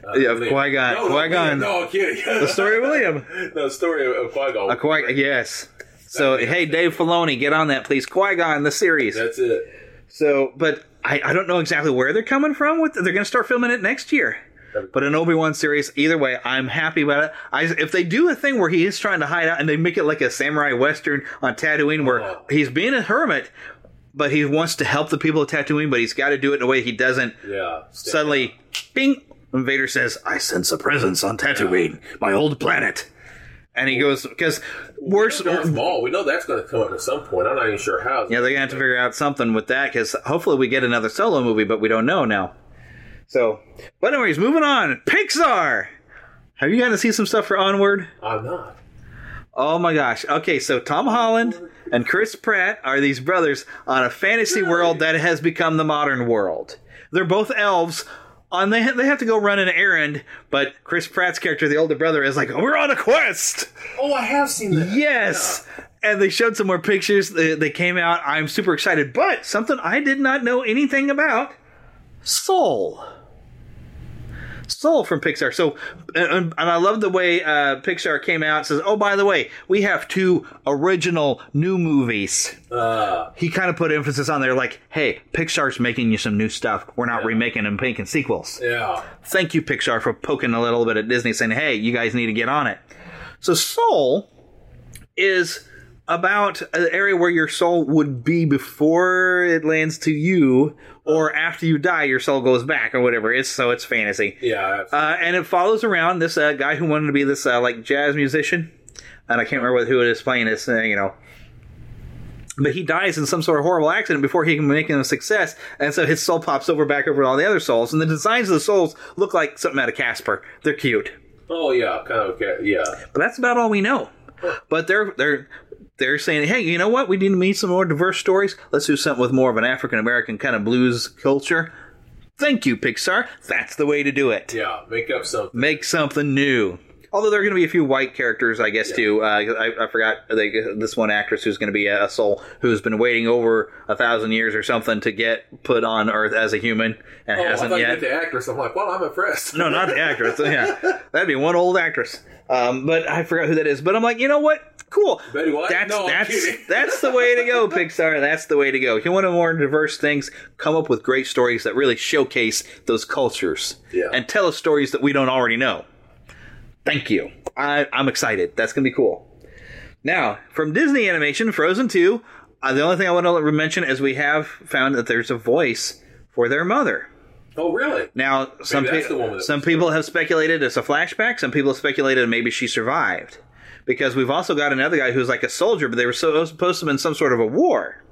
Uh, Yeah, of Liam. Qui-Gon. No, no, Qui-Gon. No, I'm kidding. The story of Liam. no, the story of, of Qui Gon. A Qui- yes. So hey, Dave Filoni, get on that, please. Qui Gon, the series. That's it. So, but I, I don't know exactly where they're coming from. With they're going to start filming it next year. But an Obi Wan series, either way, I'm happy about it. I, if they do a thing where he is trying to hide out and they make it like a samurai western on Tatooine, where Oh. he's being a hermit, but he wants to help the people of Tatooine, but he's got to do it in a way he doesn't Yeah. suddenly, bing, and Vader says, "I sense a presence on Tatooine, my old planet." And he goes because worse. Maul. We know that's going to come up at some point. I'm not even sure how. Yeah, they're gonna have to figure out something with that because hopefully we get another solo movie, but we don't know now. So, but anyways, moving on. Pixar. Have you gotten to see some stuff for Onward? I'm not. Oh my gosh. Okay, so Tom Holland and Chris Pratt are these brothers on a fantasy world that has become the modern world. They're both elves. Uh, on they ha- they have to go run an errand, but Chris Pratt's character, the older brother, is like, "We're on a quest." Oh, I have seen that. Yes. And they showed some more pictures. They, they came out. I'm super excited. But something I did not know anything about Soul. Soul from Pixar. So, and, and I love the way uh, Pixar came out and says, oh, by the way, we have two original new movies. Uh, he kind of put emphasis on there like, hey, Pixar's making you some new stuff. We're not remaking and making sequels. Yeah. Thank you, Pixar, for poking a little bit at Disney saying, hey, you guys need to get on it. So, Soul is about an area where your soul would be before it lands to you or after you die your soul goes back or whatever it's so it's fantasy Yeah. uh, and it follows around this uh, guy who wanted to be this uh, like jazz musician and i can't remember who it is playing this uh, you know but he dies in some sort of horrible accident before he can make it a success and so his soul pops over back over all the other souls and the designs of the souls look like something out of casper they're cute Oh yeah, kind of. Okay, yeah. but that's about all we know. But they're they're they're saying, hey, you know what? We need to meet some more diverse stories. Let's do something with more of an African American kind of blues culture. Thank you, Pixar. That's the way to do it. Yeah, make up something. Make something new. Although there are going to be a few white characters, I guess, too. Uh, I, I forgot like, this one actress who's going to be a soul who's been waiting over a thousand years or something to get put on Earth as a human and Oh, hasn't yet. the actress. I'm like, well, I'm impressed. No, not the actress. yeah, that'd be one old actress. Um, but I forgot who that is. But I'm like, you know what? Cool. Betty White? That's No, that's that's the way to go, Pixar. That's the way to go. If you want to more diverse things, come up with great stories that really showcase those cultures Yeah. and tell us stories that we don't already know. Thank you. I, I'm excited. That's gonna be cool. Now, from Disney Animation, Frozen 2, uh, the only thing I want to mention is we have found that there's a voice for their mother. Oh, really? Now, some pe- the one with- some people have speculated it's a flashback. Some people have speculated maybe she survived, because we've also got another guy who's like a soldier, but they were supposed to have been some sort of a war.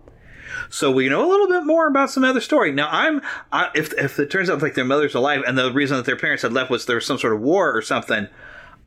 So we know a little bit more about some other story. Now, I'm I, if if it turns out like their mother's alive and the reason that their parents had left was there was some sort of war or something,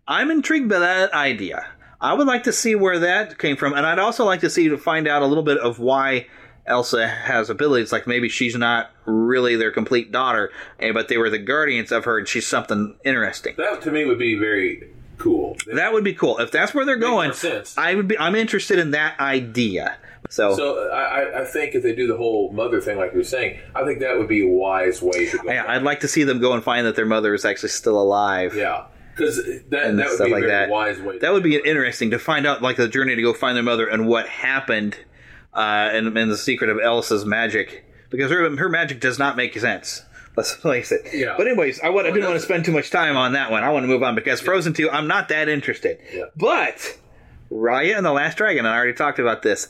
I'm intrigued by that idea. I would like to see where that came from, and I'd also like to see to find out a little bit of why Elsa has abilities. Like maybe she's not really their complete daughter, eh, but they were the guardians of her, and she's something interesting. That to me would be very cool. That would be cool if that's where they're going. sense. I would be. I'm interested in that idea. So, So I, I- I think if they do the whole mother thing, like you were saying, I think that would be a wise way to go. yeah, I'd like to see them go and find that their mother is actually still alive. Yeah, because that and that would stuff be a like very that. wise way. That would be interesting to find out, like the journey to go find their mother and what happened, uh, and, and the secret of Elsa's magic, because her her magic does not make sense. Let's place it. Yeah. But anyways, I, want, I didn't want to spend too much time on that one. I want to move on because Frozen Two, I'm not that interested. Yeah. But Raya and the Last Dragon, and I already talked about this.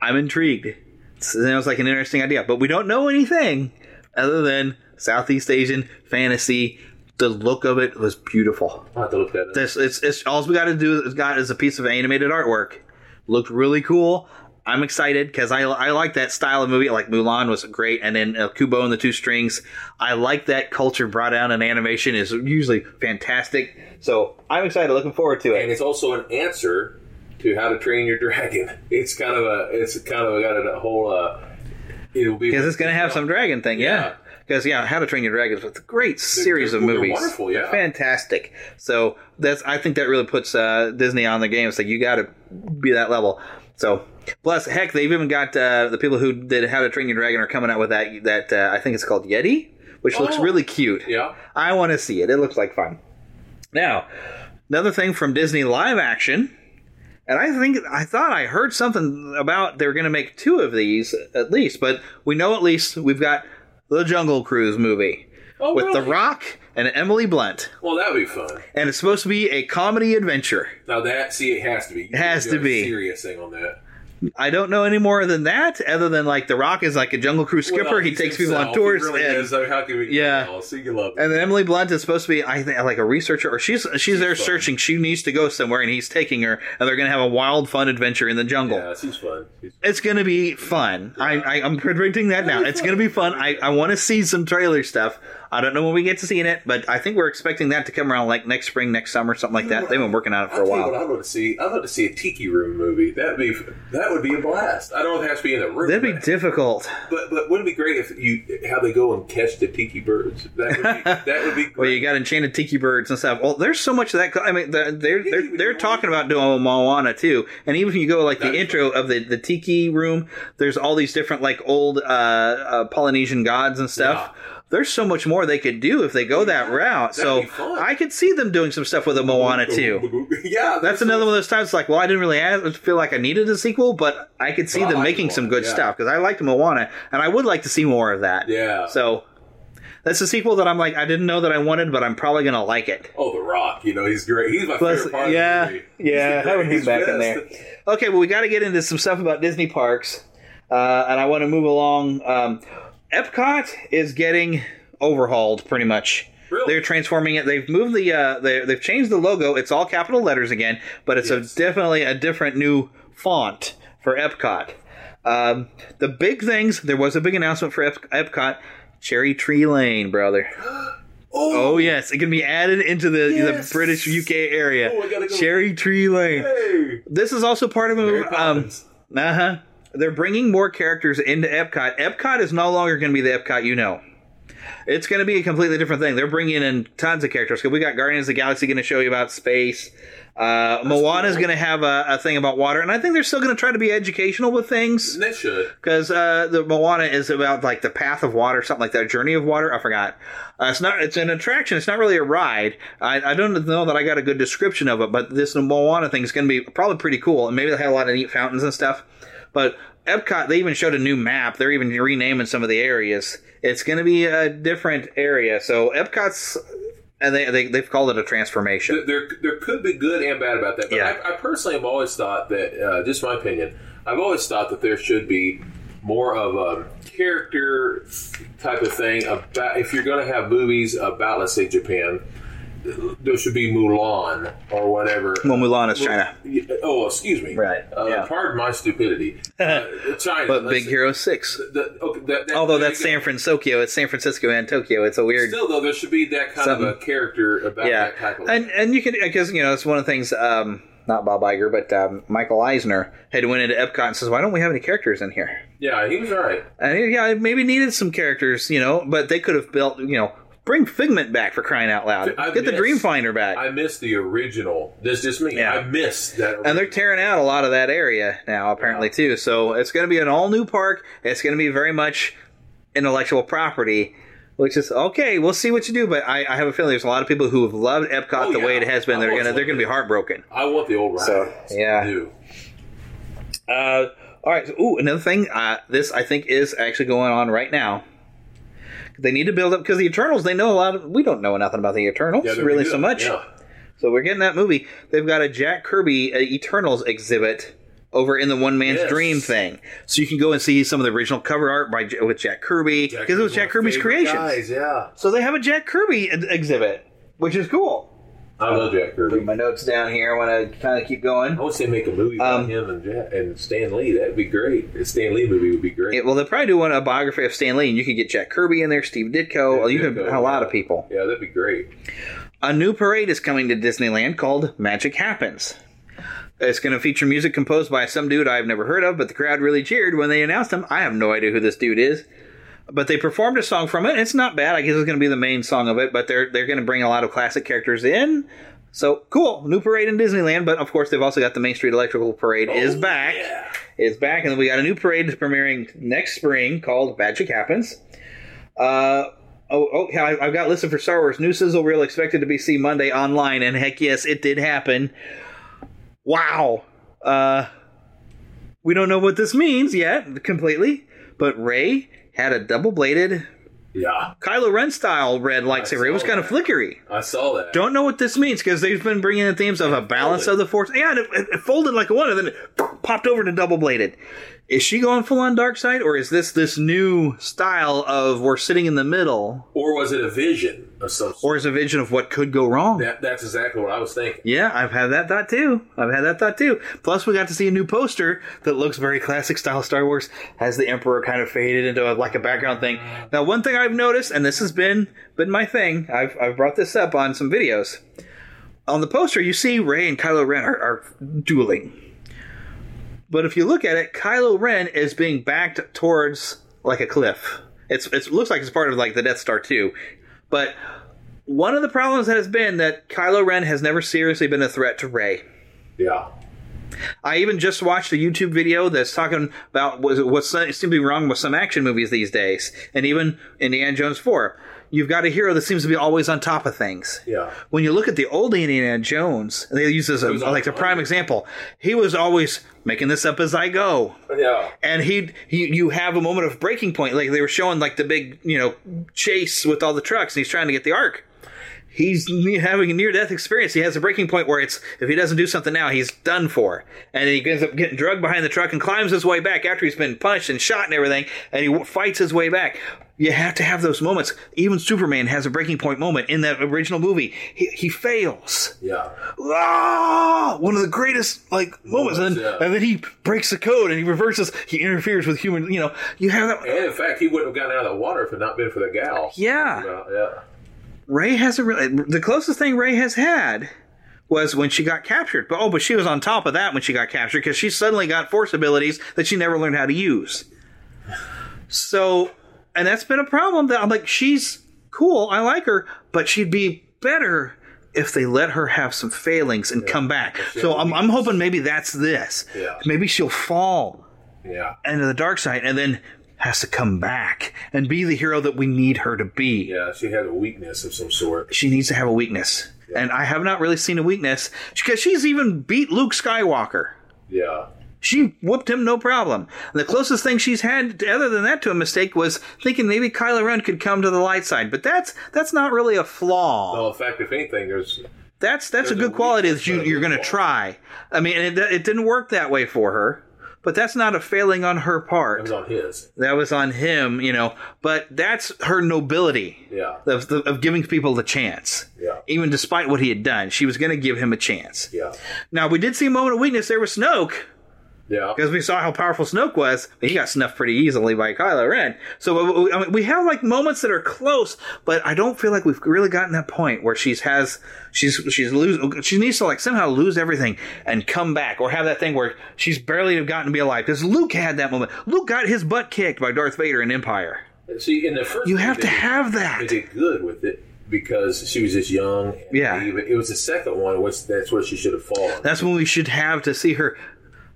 I'm intrigued. It sounds like an interesting idea, but we don't know anything other than Southeast Asian fantasy. The look of it was beautiful. I'll have to look at up. This it's, it's all we got to do is got is a piece of animated artwork. Looked really cool. I'm excited because I I like that style of movie. Like Mulan was great, and then uh, Kubo and the Two Strings. I like that culture brought down in animation is usually fantastic. So I'm excited. Looking forward to it. and it's also an answer to How to Train Your Dragon. It's kind of a it's kind of got a whole. Uh, it'll be Because it's going to have some dragon thing, yeah. Yeah. Because yeah, How to Train Your Dragon is a great series they're- of they're movies. wonderful, yeah. fantastic. So that's I think that really puts uh, Disney on the game. It's like you got to be that level. So plus, heck, they've even got uh, the people who did How to Train Your Dragon are coming out with that. That uh, I think it's called Yeti, which looks Oh. really cute. Yeah. I want to see it. It looks like fun. Now, another thing from Disney live action, and I think I thought I heard something about they're going to make two of these at least, but we know at least we've got the Jungle Cruise movie Oh, with The? Rock and Emily Blunt, Well, that would be fun. and it's supposed to be a comedy adventure. Now that see, it has to be. You has can't to a be. serious thing on that. I don't know any more than that, other than like The Rock is like a Jungle Cruise skipper. Well, he takes people on tours. He really and- is. So how can we? Yeah. So you can love it. And then Emily Blunt is supposed to be, I think, like a researcher, or she's she's there searching. She needs to go somewhere, and he's taking her, and they're going to have a wild, fun adventure in the jungle. yeah, she's fun. She's- It's going to be fun. I, I I'm predicting that now. It's going to be fun. I I want to see some trailer stuff. I don't know when we get to seeing it, but I think we're expecting that to come around like next spring, next summer, something like that. They've been working on it for a I'll you while. what I'd love to see. I'd love to see a Tiki Room movie. That'd be that would be a blast. I don't know if it has to be in a room. That'd be difficult. But but wouldn't it be great if you how they go and catch the tiki birds? That would be that would be great. Well, you got enchanted tiki birds and stuff. Well, there's so much of that. I mean, they're they're they're, they're talking about doing Moana too. And even if you go like the intro of the the tiki room, there's all these different like old uh, uh, Polynesian gods and stuff. There's so much more they could do if they go that route. So I could see them doing some stuff with a Moana too. yeah, That's another one of those times like, well, I didn't really have, feel like I needed a sequel, but I could see them making some good yeah. stuff because I liked Moana and I would like to see more of that. Yeah. So that's a sequel that I'm like, I didn't know that I wanted, but I'm probably going to like it. Oh, The Rock. You know he's great. He's my Plus, favorite part yeah, of the movie. yeah, great. him He's back in there. Okay, well, we got to get into some stuff about Disney parks, uh, and I want to move along. Um, Epcot is getting overhauled, pretty much. They're transforming it. They've moved the. Uh, they, they've changed the logo. It's all capital letters again, but it's a definitely a different new font for Epcot. Um, the big things. There was a big announcement for Ep- Epcot. Cherry Tree Lane, brother. Oh, yes, it can be added into the, the British UK area. Cherry Tree Lane. This is also part of a. Um, uh huh. They're bringing more characters into Epcot. Epcot is no longer going to be the Epcot you know. It's going to be a completely different thing. They're bringing in tons of characters. 'Cause we got Guardians of the Galaxy going to show you about space. Uh, Moana is going to have a, a thing about water, and I think they're still going to try to be educational with things. They should. Because uh, the Moana is about like the path of water, something like that. Journey of water. I forgot. Uh, it's not. It's an attraction. It's not really a ride. I, I don't know that I got a good description of it, but this Moana thing is going to be probably pretty cool, and maybe they have a lot of neat fountains and stuff. But Epcot, they even showed a new map. They're even renaming some of the areas. It's going to be a different area. So Epcot's, and they, they they've called it a transformation. There, there could be good and bad about that. But Yeah. I, I personally have always thought that, uh, just my opinion, I've always thought that there should be more of a character type of thing about if you're going to have movies about, let's say, Japan. There should be Mulan or whatever. Well, Mulan is China. Oh, excuse me. Right. Uh, yeah. Pardon my stupidity. Uh, China. But Big say- Hero Six. the- okay, that- that- Although that's. San Francisco, it's San Francisco and Tokyo. It's a weird. Still, though, there should be that kind of a character about yeah, that type of. and and you can because you know it's one of the things. Um, not Bob Iger, but um, Michael Eisner had went into Epcot and says, "Why don't we have any characters in here?" yeah, he was all right. And he- yeah, maybe needed some characters, you know, but they could have built, you know, bring Figment back for crying out loud. I Get the miss- Dreamfinder back. I miss the original. This just me. Yeah. I miss that. and they're tearing out a lot of that area now, apparently too. So it's going to be an all new park. It's going to be very much intellectual property, which is okay. We'll see what you do, but I, I have a feeling there's a lot of people who have loved Epcot Oh, the way it has been. I They're gonna they're gonna be heartbroken. I want the old rides. So, yeah. Uh, all right. So, ooh, another thing. Uh, this I think is actually going on right now. They need to build up because the Eternals. They know a lot of. We don't know nothing about the Eternals Yeah, really so much. Yeah. So we're getting that movie. They've got a Jack Kirby uh, Eternals exhibit over in the One Man's Yes. Dream thing, so you can go and see some of the original cover art by with Jack Kirby because it was Jack Kirby's creation. Yeah. So they have a Jack Kirby exhibit, which is cool. I love Jack Kirby. Put my notes down here. I want to kind of keep going. I would say make a movie about Um, him and Jack, and Stan Lee. That'd be great. A Stan Lee movie would be great. Yeah, well, they'll probably do one a biography of Stan Lee, and you could get Jack Kirby in there, Steve Ditko. you could Ditko, a lot of people. Yeah, that'd be great. A new parade is coming to Disneyland called Magic Happens. It's going to feature music composed by some dude I've never heard of, but the crowd really cheered when they announced him. I have no idea who this dude is, but they performed a song from it. It's not bad. I guess it's going to be the main song of it, but they're they're going to bring a lot of classic characters in. So cool, new parade in Disneyland. But of course, they've also got the Main Street Electrical Parade is back. Is back, and we got a new parade premiering next spring called Magic Happens. Uh, oh, oh, yeah, I've got listed for Star Wars. New sizzle reel expected to be seen Monday online, and heck yes, it did happen. Wow. Uh, we don't know what this means yet completely, but Rey had a double bladed Yeah, Kylo Ren style red lightsaber. It was kind of flickery. I saw that. Don't know what this means because they've been bringing in themes of a balance of the force. Yeah, and it, it, it folded like a one, and then it popped over to double bladed. Is she going full on dark side, or is this this new style of we're sitting in the middle? Or was it a vision? Of some or is a vision of what could go wrong. That, that's exactly what I was thinking. Yeah, I've had that thought too. I've had that thought too. Plus, we got to see a new poster that looks very classic style Star Wars. Has the Emperor kind of faded into a, like a background thing. Now, one thing I've noticed, and this has been been my thing, I've I've brought this up on some videos. On the poster, you see Rey and Kylo Ren are, are dueling. But if you look at it, Kylo Ren is being backed towards like a cliff. It's it looks like it's part of like the Death Star too. But one of the problems that has been that Kylo Ren has never seriously been a threat to Rey. Yeah. I even just watched a YouTube video that's talking about what what seems to be wrong with some action movies these days, and even Indiana Jones Four. You've got a hero that seems to be always on top of things. Yeah. When you look at the old Indiana Jones, and they use this as a, like the prime example, he was always making this up as I go. Yeah. And he, he, you have a moment of breaking point, like they were showing like the big, you know, chase with all the trucks, and he's trying to get the Ark. He's having a near death experience. He has a breaking point where it's if he doesn't do something now, he's done for. And he ends up getting drugged behind the truck and climbs his way back after he's been punched and shot and everything, and he fights his way back. You have to have those moments. Even Superman has a breaking point moment in that original movie. He, he fails. Yeah. Ah, one of the greatest like moments, and, then, yeah. and then he breaks the code and he reverses. He interferes with human. You know, you have that. And in fact, he wouldn't have gotten out of the water if it had not been for the gal. Yeah. yeah. Rey hasn't really. The closest thing Rey has had was when she got captured. But oh, but she was on top of that when she got captured because she suddenly got force abilities that she never learned how to use. So, and that's been a problem. That I'm like, she's cool. I like her, but she'd be better if they let her have some failings and come back. So I'm, I'm hoping maybe that's this. Yeah. Maybe she'll fall Yeah. into the dark side and then has to come back and be the hero that we need her to be. Yeah, she had a weakness of some sort. She needs to have a weakness. And I have not really seen a weakness because she's even beat Luke Skywalker. Yeah. She whooped him no problem. And the closest thing she's had, other than that, to a mistake was thinking maybe Kylo Ren could come to the light side. But that's that's not really a flaw. No, in fact, if anything, there's That's that's a good a quality that you, you're going to try. I mean, it, it didn't work that way for her, but that's not a failing on her part. was on his. That was on him, you know. But that's her nobility Yeah. of, of giving people the chance. Yeah. Even despite what he had done, she was going to give him a chance. Yeah. Now, we did see a moment of weakness there with Snoke, Yeah. because we saw how powerful Snoke was. But he got snuffed pretty easily by Kylo Ren. So I mean, we have like moments that are close, but I don't feel like we've really gotten that point where she's has she's she's lose she needs to like somehow lose everything and come back, or have that thing where she's barely have gotten to be alive. Because Luke had that moment. Luke got his butt kicked by Darth Vader in Empire. See, in the first, You have to did- have that. They did good with it because she was just young. Yeah. It was the second one, which that's where she should have fallen. That's when we should have to see her.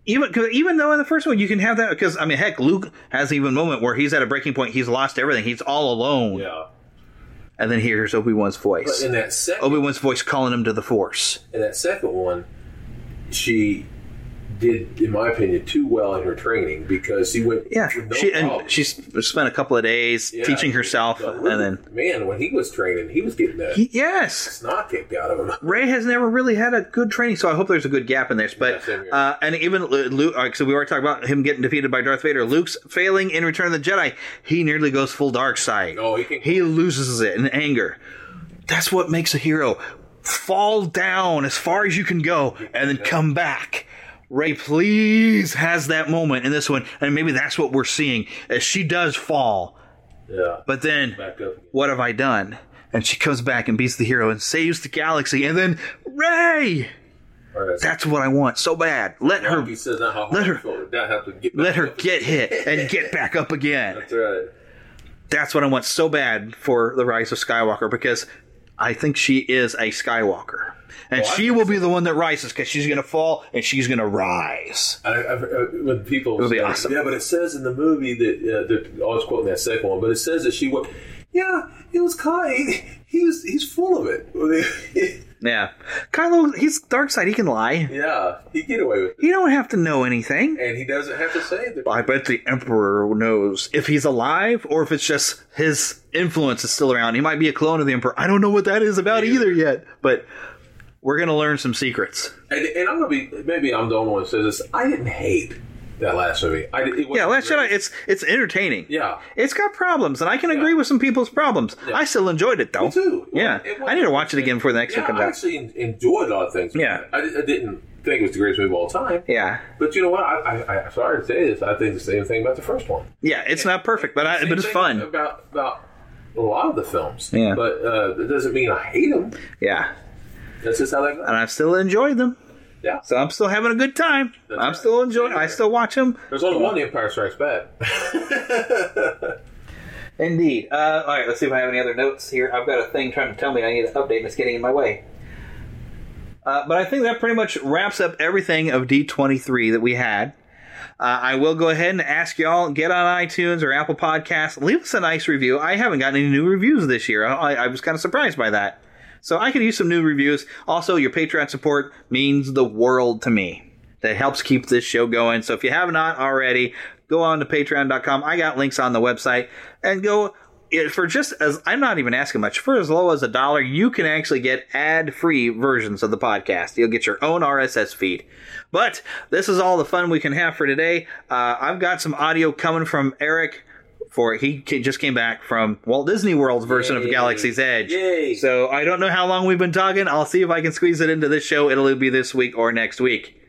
Even cause even though in the first one you can have that because I mean heck Luke has even a moment where he's at a breaking point he's lost everything he's all alone. Yeah. and then he hears Obi Wan's But voice in that second, Obi Wan's voice calling him to the Force. In that second one, she did, in my opinion, too well in her training because she went. yeah no she and she spent a couple of days Yeah. teaching herself But and then man, when he was training, he was getting that he, yes snot kicked out of him. Rey has never really had a good training, so I hope there's a good gap in this. But Yeah, uh, and even Lu- Luke, uh, so we already talked about him getting defeated by Darth Vader. Luke's failing in Return of the Jedi. He nearly goes full dark side. Oh, he can- He loses it in anger. That's what makes a hero fall down as far as you can go and then come back. Rey, please, has that moment in this one, and maybe that's what we're seeing as she does fall. Yeah. But then, what have I done? And she comes back and beats the hero and saves the galaxy. And then Rey, right, that's what I want so bad. Let her, He says uh-huh, how let her- you feel. Now have to get let her get hit and get back up again. That's right. That's what I want so bad for the Rise of Skywalker because I think she is a Skywalker, and Oh, I she will be the one that rises because she's going to fall and she's going to rise. I, I, I, when people be say, awesome. yeah, but it says in the movie that uh, that I was quoting that second one, but it says that she went, yeah, it was. He, he was he's full of it. Yeah, Kylo, he's dark side. He can lie. yeah, he get away with it, He don't have to know anything. and he doesn't have to say that. I bet the Emperor knows if he's alive or if it's just his influence is still around. He might be a clone of the Emperor. I don't know what that is about either yet, but we're gonna learn some secrets. And, and I'm gonna be maybe I'm the only one who says this. I didn't hate that last movie. I, it Yeah, Last Jedi. It's it's entertaining. Yeah. It's got problems, and I can agree with some people's problems. I still enjoyed it though. Me too. Yeah, It I need to watch it again before the next yeah, one comes I out. actually en- enjoyed a lot of things. Yeah. I, I didn't think it was the greatest movie of all time. Yeah, But you know what? I, I, I'm sorry to say this. I think the same thing about the first one. yeah. It's not perfect, but I, but it's fun. About about a lot of the films. Yeah. But uh, that doesn't mean I hate them. Yeah, That's just how they go. and I've still enjoyed them. Yeah. So I'm still having a good time. That's I'm right. still enjoying. I still watch them. There's only one Empire Strikes Back. Indeed. Uh, all right, let's see if I have any other notes here. I've got a thing trying to tell me I need to update, and it's getting in my way. Uh, but I think that pretty much wraps up everything of D23 that we had. Uh, I will go ahead and ask y'all get on iTunes or Apple Podcasts, leave us a nice review. I haven't gotten any new reviews this year. I, I was kind of surprised by that. So I could use some new reviews. Also, your Patreon support means the world to me. That helps keep this show going. So if you have not already, go on to patreon.com. I got links on the website and go for just as I'm not even asking much for as low as a dollar, you can actually get ad-free versions of the podcast. You'll get your own RSS feed. But this is all the fun we can have for today. Uh, I've got some audio coming from Eric. For he just came back from Walt Disney World's version of Galaxy's Edge. Yay. So I don't know how long we've been talking. I'll see if I can squeeze it into this show. It'll be this week or next week.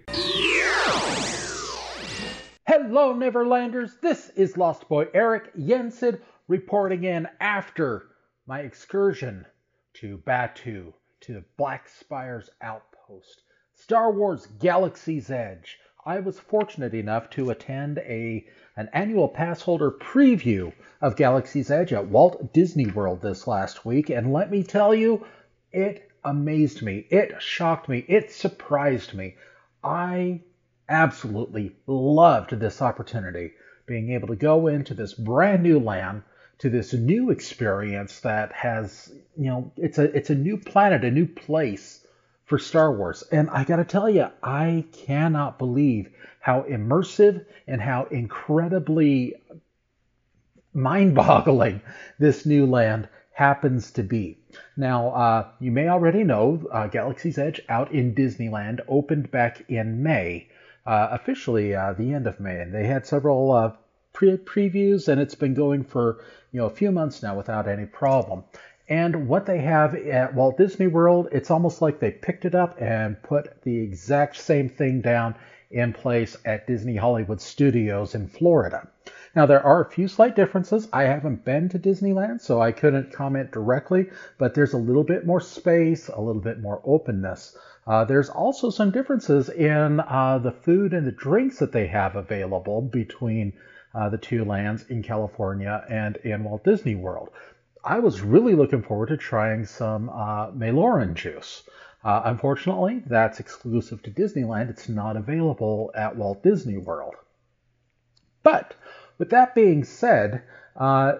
Hello, Neverlanders. This is Lost Boy Eric Jensen reporting in after my excursion to Batuu, to the Black Spire's outpost, Star Wars Galaxy's Edge. I was fortunate enough to attend a an annual pass holder preview of Galaxy's Edge at Walt Disney World this last week, and let me tell you, it amazed me. It shocked me. It surprised me. I absolutely loved this opportunity, being able to go into this brand new land, to this new experience that has, you know, it's a it's a new planet, a new place for Star Wars. And I got to tell you, I cannot believe how immersive and how incredibly mind-boggling this new land happens to be. Now, uh, you may already know uh, Galaxy's Edge out in Disneyland opened back in May, uh, officially uh, the end of May, and they had several uh, pre- previews, and it's been going for you know a few months now without any problem. And what they have at Walt Disney World, it's almost like they picked it up and put the exact same thing down in place at Disney Hollywood Studios in Florida. Now, there are a few slight differences. I haven't been to Disneyland, so I couldn't comment directly, but there's a little bit more space, a little bit more openness. Uh, there's also some differences in uh, the food and the drinks that they have available between uh, the two lands in California and in Walt Disney World. I was really looking forward to trying some uh, Meiloorun juice. Uh, unfortunately, that's exclusive to Disneyland. It's not available at Walt Disney World. But with that being said, uh,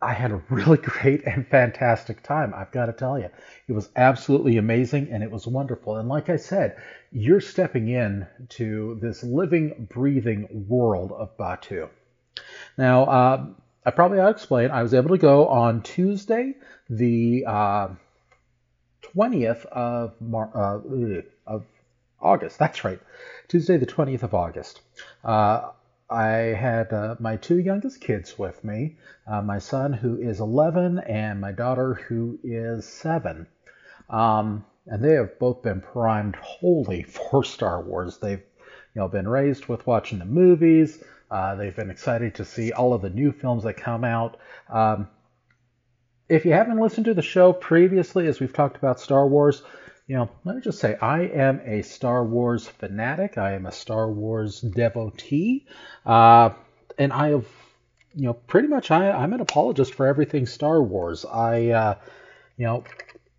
I had a really great and fantastic time. I've got to tell you, it was absolutely amazing and it was wonderful. And like I said, you're stepping in to this living, breathing world of Batuu. Now, uh, I probably ought to explain. I was able to go on Tuesday, the uh, 20th of Mar- uh, of August. That's right, Tuesday, the 20th of August. Uh, I had uh, my two youngest kids with me, uh, my son who is 11 and my daughter who is 7. Um, and they have both been primed wholly for Star Wars. They've you know been raised with watching the movies. Uh, they've been excited to see all of the new films that come out. Um, if you haven't listened to the show previously, as we've talked about Star Wars, you know, let me just say I am a Star Wars fanatic. I am a Star Wars devotee, uh, and I have, you know, pretty much I, I'm an apologist for everything Star Wars. I, uh, you know,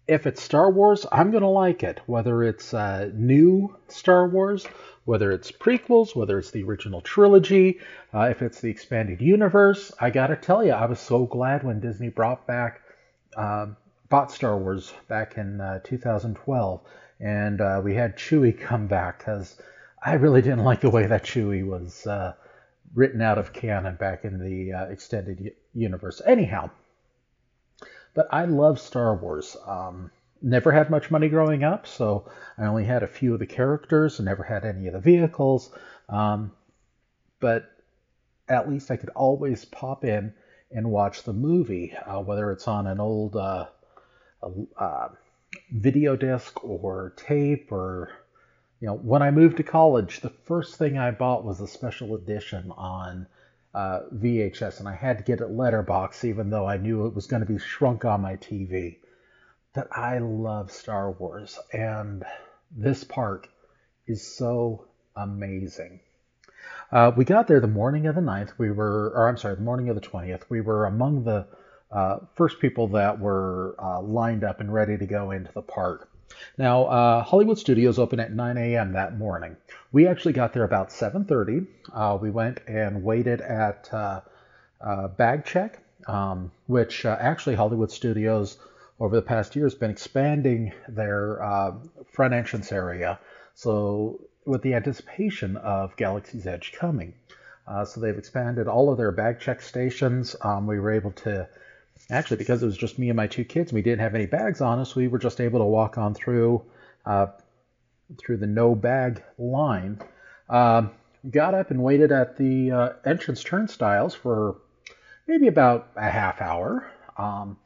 if it's Star Wars, I'm gonna like it, whether it's uh, new Star Wars, whether it's prequels, whether it's the original trilogy, uh, if it's the expanded universe. I gotta tell you, I was so glad when Disney brought back uh, bought Star Wars back in uh, 2012, and uh, we had Chewie come back because I really didn't like the way that Chewie was uh, written out of canon back in the extended universe. Anyhow, but I love Star Wars. Um, never had much money growing up, so I only had a few of the characters, never had any of the vehicles. Um, but at least I could always pop in and watch the movie, uh, whether it's on an old uh, uh, video disc or tape or you know when I moved to college, the first thing I bought was a special edition on uh, VHS, and I had to get it letterbox, even though I knew it was going to be shrunk on my TV. But I love Star Wars, and this park is so amazing. Uh, we got there the morning of the 9th. We were, or I'm sorry, the morning of the 20th. We were among the uh, first people that were uh, lined up and ready to go into the park. Now, uh, Hollywood Studios opened at 9 a.m. that morning. We actually got there about 7:30. Uh, we went and waited at uh, bag check, um, which actually Hollywood Studios over the past year has been expanding their front entrance area. So with the anticipation of Galaxy's Edge coming. Uh, so they've expanded all of their bag check stations. Um, we were able to, actually, because it was just me and my two kids, we didn't have any bags on us. We were just able to walk on through uh, through the no bag line. Uh, got up and waited at the uh, entrance turnstiles for maybe about a half hour. Um,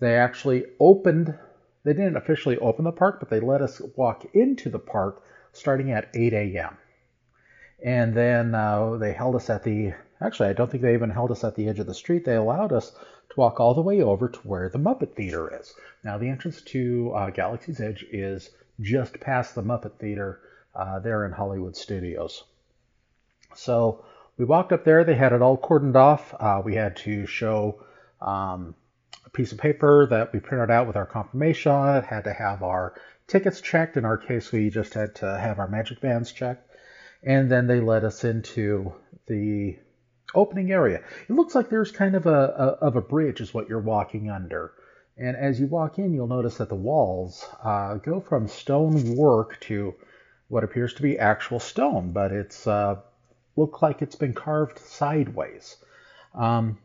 they actually opened. They didn't officially open the park, but they let us walk into the park starting at 8 a.m. And then uh, they held us at the, actually, I don't think they even held us at the edge of the street. They allowed us to walk all the way over to where the Muppet Theater is. Now, the entrance to uh, Galaxy's Edge is just past the Muppet Theater uh, there in Hollywood Studios. So we walked up there. They had it all cordoned off. Uh, we had to show um, a piece of paper that we printed out with our confirmation on it, had to have our tickets checked. In our case, we just had to have our magic bands checked. And then they let us into the opening area. It looks like there's kind of a, a of a bridge is what you're walking under. And as you walk in, you'll notice that the walls uh, go from stone work to what appears to be actual stone, but it's uh, look like it's been carved sideways. Um,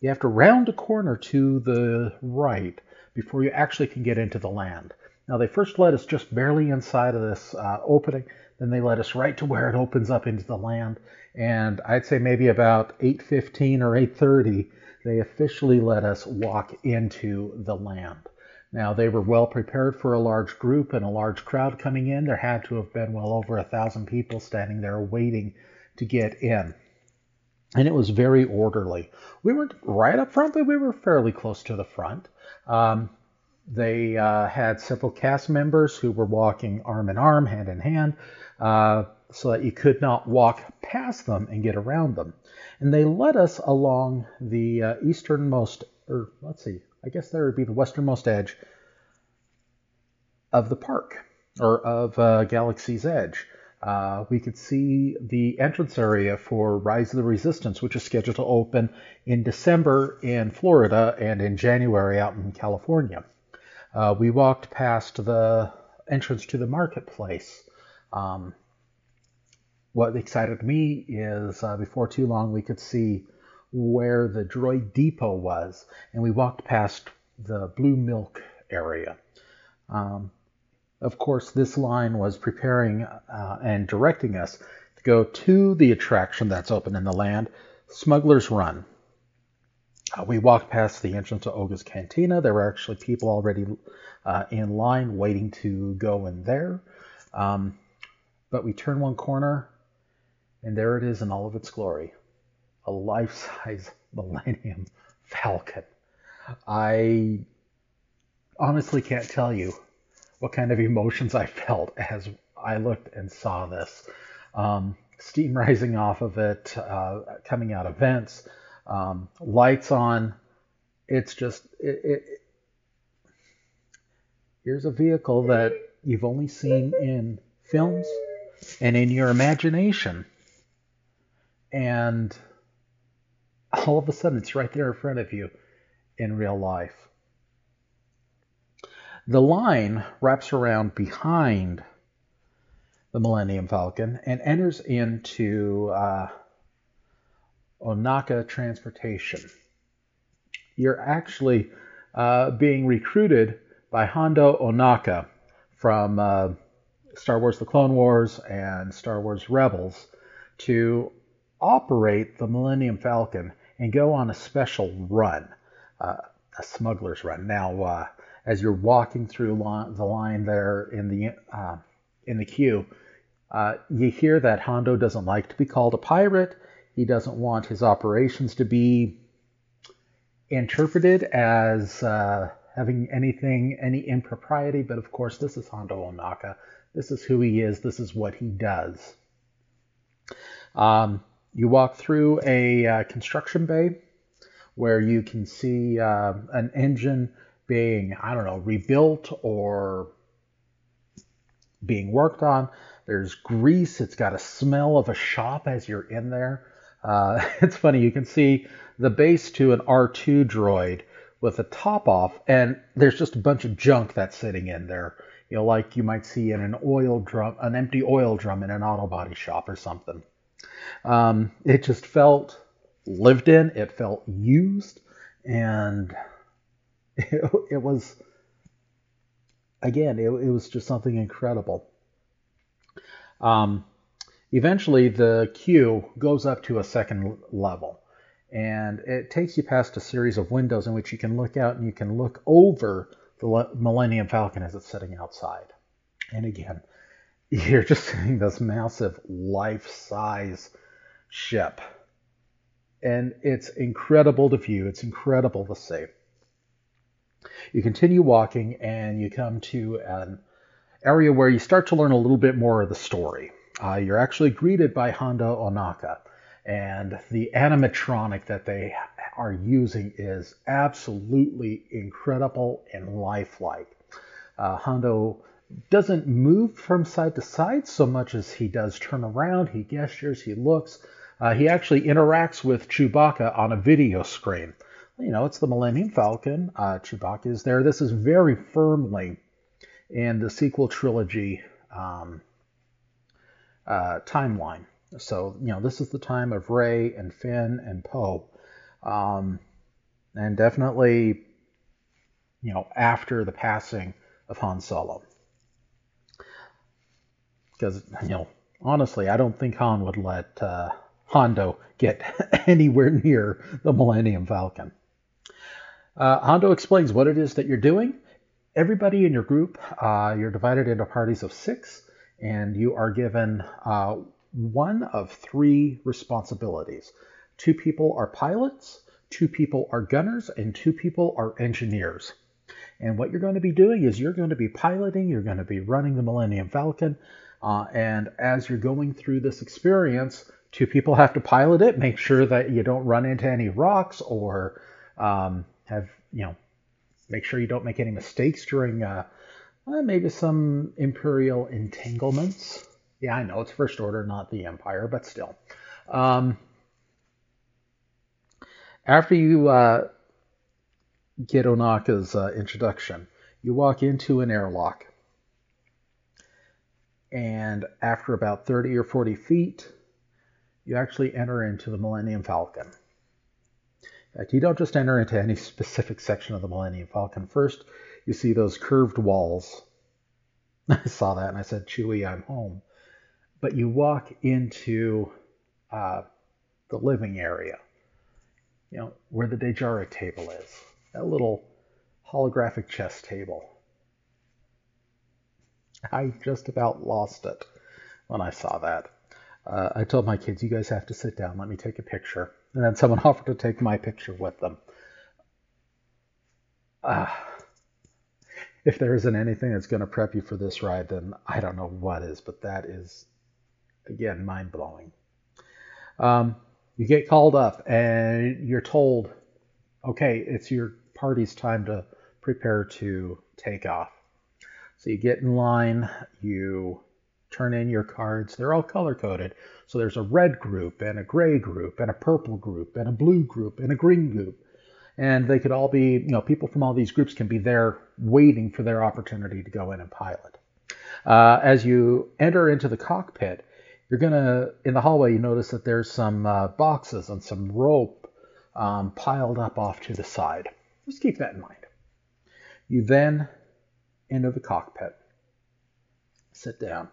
you have to round a corner to the right before you actually can get into the land. Now, they first let us just barely inside of this uh, opening, then they let us right to where it opens up into the land. And I'd say maybe about 8:15 or 8:30, they officially let us walk into the land. Now, they were well prepared for a large group and a large crowd coming in. There had to have been well over a thousand people standing there waiting to get in. And it was very orderly. We weren't right up front, but we were fairly close to the front. Um, they uh, had several cast members who were walking arm in arm, hand in hand, uh, so that you could not walk past them and get around them. And they led us along the uh, easternmost, or let's see, I guess there would be the westernmost edge of the park, or of uh, Galaxy's Edge. Uh, we could see the entrance area for Rise of the Resistance, which is scheduled to open in December in Florida and in January out in California. Uh, we walked past the entrance to the marketplace. Um, what excited me is uh, before too long we could see where the droid depot was, and we walked past the blue milk area. Um, of course, this line was preparing uh, and directing us to go to the attraction that's open in the land, Smuggler's Run. Uh, we walked past the entrance to Oga's Cantina. There were actually people already uh, in line waiting to go in there. Um, but we turn one corner, and there it is in all of its glory a life size Millennium Falcon. I honestly can't tell you what kind of emotions I felt as I looked and saw this. Um, steam rising off of it, uh, coming out of vents um, lights on. It's just it, it, here's a vehicle that you've only seen in films and in your imagination, and all of a sudden it's right there in front of you in real life. The line wraps around behind the Millennium Falcon and enters into uh, Ohnaka Transportation. You're actually uh, being recruited by Hondo Ohnaka from uh, Star Wars The Clone Wars and Star Wars Rebels to operate the Millennium Falcon and go on a special run, uh, a smuggler's run. Now, uh, as you're walking through the line there in the uh, in the queue, uh, you hear that Hondo doesn't like to be called a pirate. He doesn't want his operations to be interpreted as uh, having anything, any impropriety. But of course, this is Hondo Ohnaka. This is who he is. This is what he does. Um, you walk through a uh, construction bay where you can see uh, an engine being, I don't know, rebuilt or being worked on. There's grease. It's got a smell of a shop as you're in there. Uh, it's funny. You can see the base to an R2 droid with the top off, and there's just a bunch of junk that's sitting in there. You know, like you might see in an oil drum, an empty oil drum in an auto body shop or something. Um, it just felt lived in. It felt used, and it, it was again, it, it, was just something incredible. Um, eventually, the queue goes up to a second level, and it takes you past a series of windows in which you can look out and you can look over the Millennium Falcon as it's sitting outside. And again, you're just seeing this massive life-size ship. And it's incredible to view. It's incredible to see. You continue walking and you come to an area where you start to learn a little bit more of the story. Uh, you're actually greeted by Hondo Ohnaka and the animatronic that they are using is absolutely incredible and lifelike. Uh, Hondo doesn't move from side to side so much as he does turn around, he gestures, he looks. Uh, he actually interacts with Chewbacca on a video screen. You know, it's the Millennium Falcon. Uh, Chewbacca is there. This is very firmly in the sequel trilogy um, uh, timeline. So, you know, this is the time of Rey and Finn and Poe. Um, and definitely, you know, after the passing of Han Solo. Because, you know, honestly, I don't think Han would let uh, Hondo get anywhere near the Millennium Falcon. Uh, Hondo explains what it is that you're doing. Everybody in your group, uh, you're divided into parties of six, and you are given uh, one of three responsibilities. Two people are pilots, two people are gunners, and two people are engineers. And what you're going to be doing is you're going to be piloting, you're going to be running the Millennium Falcon, uh, and as you're going through this experience, two people have to pilot it, make sure that you don't run into any rocks or um, have, you know, make sure you don't make any mistakes during uh, uh, maybe some Imperial entanglements. Yeah, I know it's First Order, not the Empire, but still. Um, after you uh, get Ohnaka's uh, introduction, you walk into an airlock. And after about 30 or 40 feet, you actually enter into the Millennium Falcon. In fact, you don't just enter into any specific section of the Millennium Falcon. First, you see those curved walls. I saw that and I said, Chewie, I'm home. But you walk into uh, the living area, you know, where the Dejarik table is, that little holographic chess table. I just about lost it when I saw that. Uh, I told my kids, you guys have to sit down, let me take a picture. And then someone offered to take my picture with them. Uh, if there isn't anything that's going to prep you for this ride, then I don't know what is, but that is, again, mind blowing. Um, you get called up and you're told, okay, it's your party's time to prepare to take off. So you get in line, you turn in your cards. They're all color coded. So there's a red group and a gray group and a purple group and a blue group and a green group. And they could all be, you know, people from all these groups can be there waiting for their opportunity to go in and pilot. Uh, as you enter into the cockpit, you're going to, in the hallway, you notice that there's some uh, boxes and some rope um, piled up off to the side. Just keep that in mind. You then enter the cockpit, sit down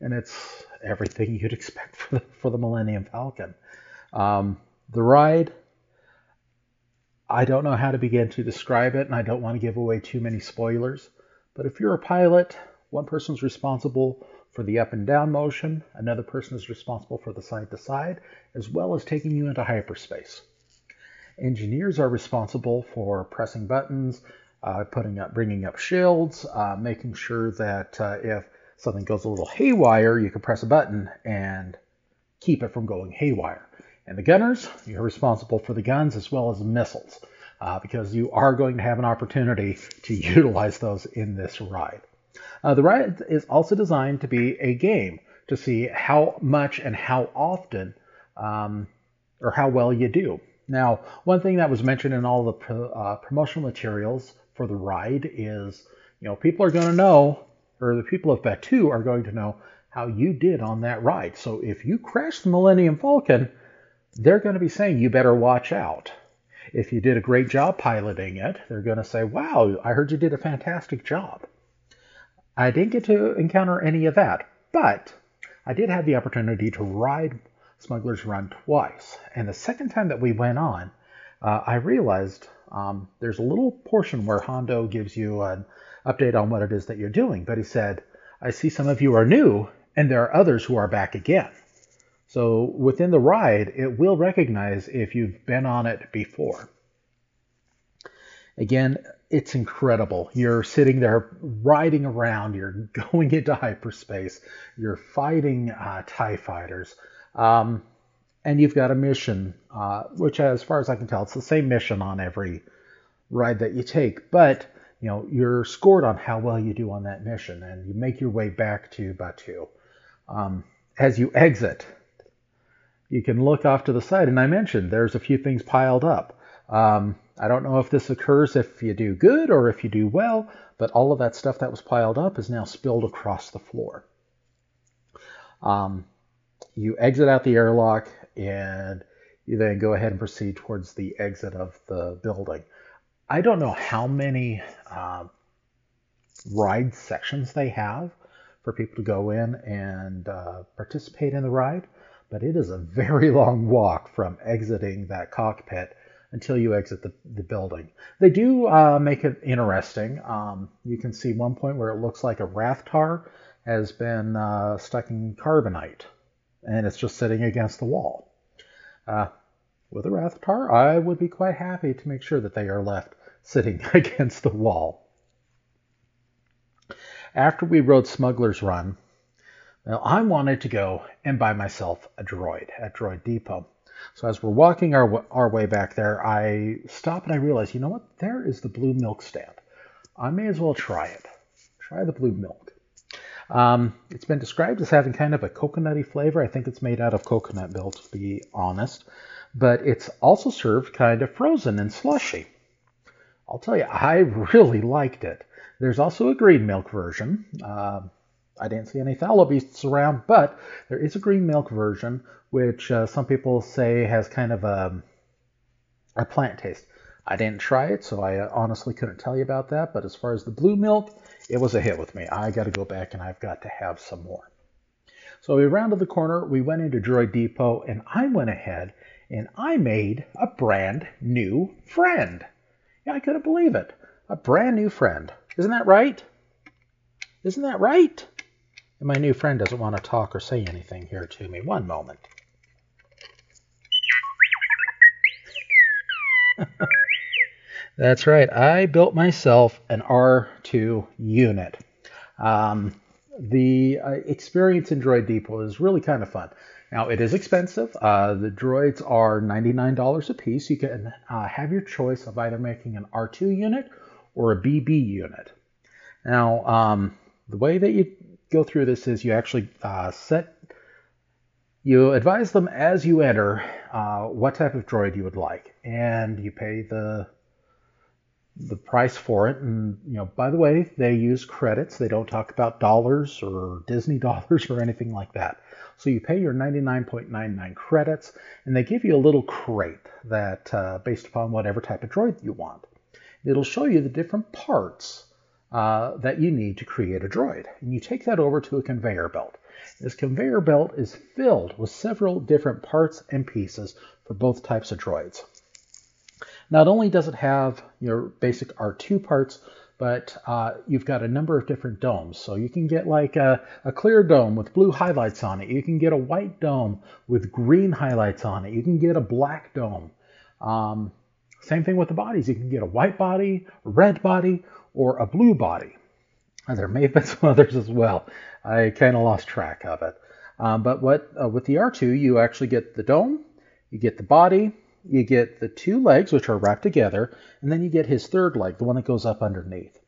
and it's everything you'd expect for the, for the Millennium Falcon. Um, the ride, I don't know how to begin to describe it, and I don't want to give away too many spoilers. But if you're a pilot, one person's responsible for the up and down motion, another person is responsible for the side to side, as well as taking you into hyperspace. Engineers are responsible for pressing buttons, uh, putting up, bringing up shields, uh, making sure that uh, if something goes a little haywire, you can press a button and keep it from going haywire. And the gunners, you're responsible for the guns as well as the missiles, uh, because you are going to have an opportunity to utilize those in this ride. Uh, the ride is also designed to be a game to see how much and how often um, or how well you do. Now, one thing that was mentioned in all the uh, promotional materials for the ride is, you know, people are going to know, or the people of Batuu are going to know how you did on that ride. So if you crash the Millennium Falcon, they're going to be saying you better watch out. If you did a great job piloting it, they're going to say, wow, I heard you did a fantastic job. I didn't get to encounter any of that, but I did have the opportunity to ride Smuggler's Run twice. And the second time that we went on, uh, I realized um, there's a little portion where Hondo gives you an update on what it is that you're doing. But he said, I see some of you are new, and there are others who are back again. So within the ride, it will recognize if you've been on it before. Again, it's incredible. You're sitting there riding around, you're going into hyperspace, you're fighting uh, TIE fighters, um, and you've got a mission, uh, which, as far as I can tell, it's the same mission on every ride that you take, but you know you're scored on how well you do on that mission, and you make your way back to Batuu. Um, as you exit, you can look off to the side, and I mentioned there's a few things piled up. Um, I don't know if this occurs if you do good or if you do well, but all of that stuff that was piled up is now spilled across the floor. Um, you exit out the airlock and you then go ahead and proceed towards the exit of the building. I don't know how many uh, ride sections they have for people to go in and uh, participate in the ride, but it is a very long walk from exiting that cockpit until you exit the, the building. They do uh, make it interesting. Um, you can see one point where it looks like a Rathtar has been uh, stuck in carbonite and it's just sitting against the wall. Uh, with a Rathtar, I would be quite happy to make sure that they are left sitting against the wall. After we rode Smuggler's Run, well, I wanted to go and buy myself a droid at Droid Depot. So as we're walking our, our way back there, I stop and I realize, you know what? There is the blue milk stand. I may as well try it. Try the blue milk. Um, it's been described as having kind of a coconutty flavor. I think it's made out of coconut milk, to be honest. But it's also served kind of frozen and slushy. I'll tell you, I really liked it. There's also a green milk version. Uh, I didn't see any Thalo beasts around, but there is a green milk version, which uh, some people say has kind of a, a plant taste. I didn't try it, so I uh, honestly couldn't tell you about that. But as far as the blue milk, it was a hit with me. I got to go back and I've got to have some more. So we rounded the corner, we went into Droid Depot, and I went ahead and I made a brand new friend. Yeah, I couldn't believe it. A brand new friend. Isn't that right? Isn't that right? And my new friend doesn't want to talk or say anything here to me. One moment. That's right. I built myself an R2 unit. Um, the uh, experience in Droid Depot is really kind of fun. Now, it is expensive. Uh, the droids are $99 a piece. You can uh, have your choice of either making an R2 unit or a BB unit. Now, um, the way that you go through this is you actually uh, set, you advise them as you enter uh, what type of droid you would like, and you pay the the price for it. And you know, by the way, they use credits. They don't talk about dollars or Disney dollars or anything like that. So you pay your 99.99 credits, and they give you a little crate that, uh, based upon whatever type of droid you want, it'll show you the different parts uh, that you need to create a droid. And you take that over to a conveyor belt. This conveyor belt is filled with several different parts and pieces for both types of droids. Not only does it have your basic R2 parts, but uh, you've got a number of different domes. So you can get like a, a, clear dome with blue highlights on it. You can get a white dome with green highlights on it. You can get a black dome. Um, same thing with the bodies. You can get a white body, red body, or a blue body. And there may have been some others as well. I kind of lost track of it. Um, but what uh, with the R2, you actually get the dome, you get the body, you get the two legs, which are wrapped together, and then you get his third leg, the one that goes up underneath.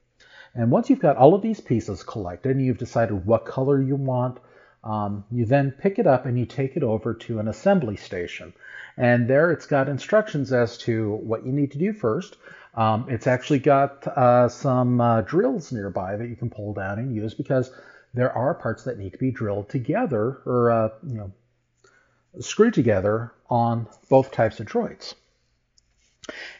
And once you've got all of these pieces collected and you've decided what color you want, um, you then pick it up and you take it over to an assembly station. And there it's got instructions as to what you need to do first. Um, it's actually got uh, some uh, drills nearby that you can pull down and use because there are parts that need to be drilled together or uh, you know screwed together on both types of droids.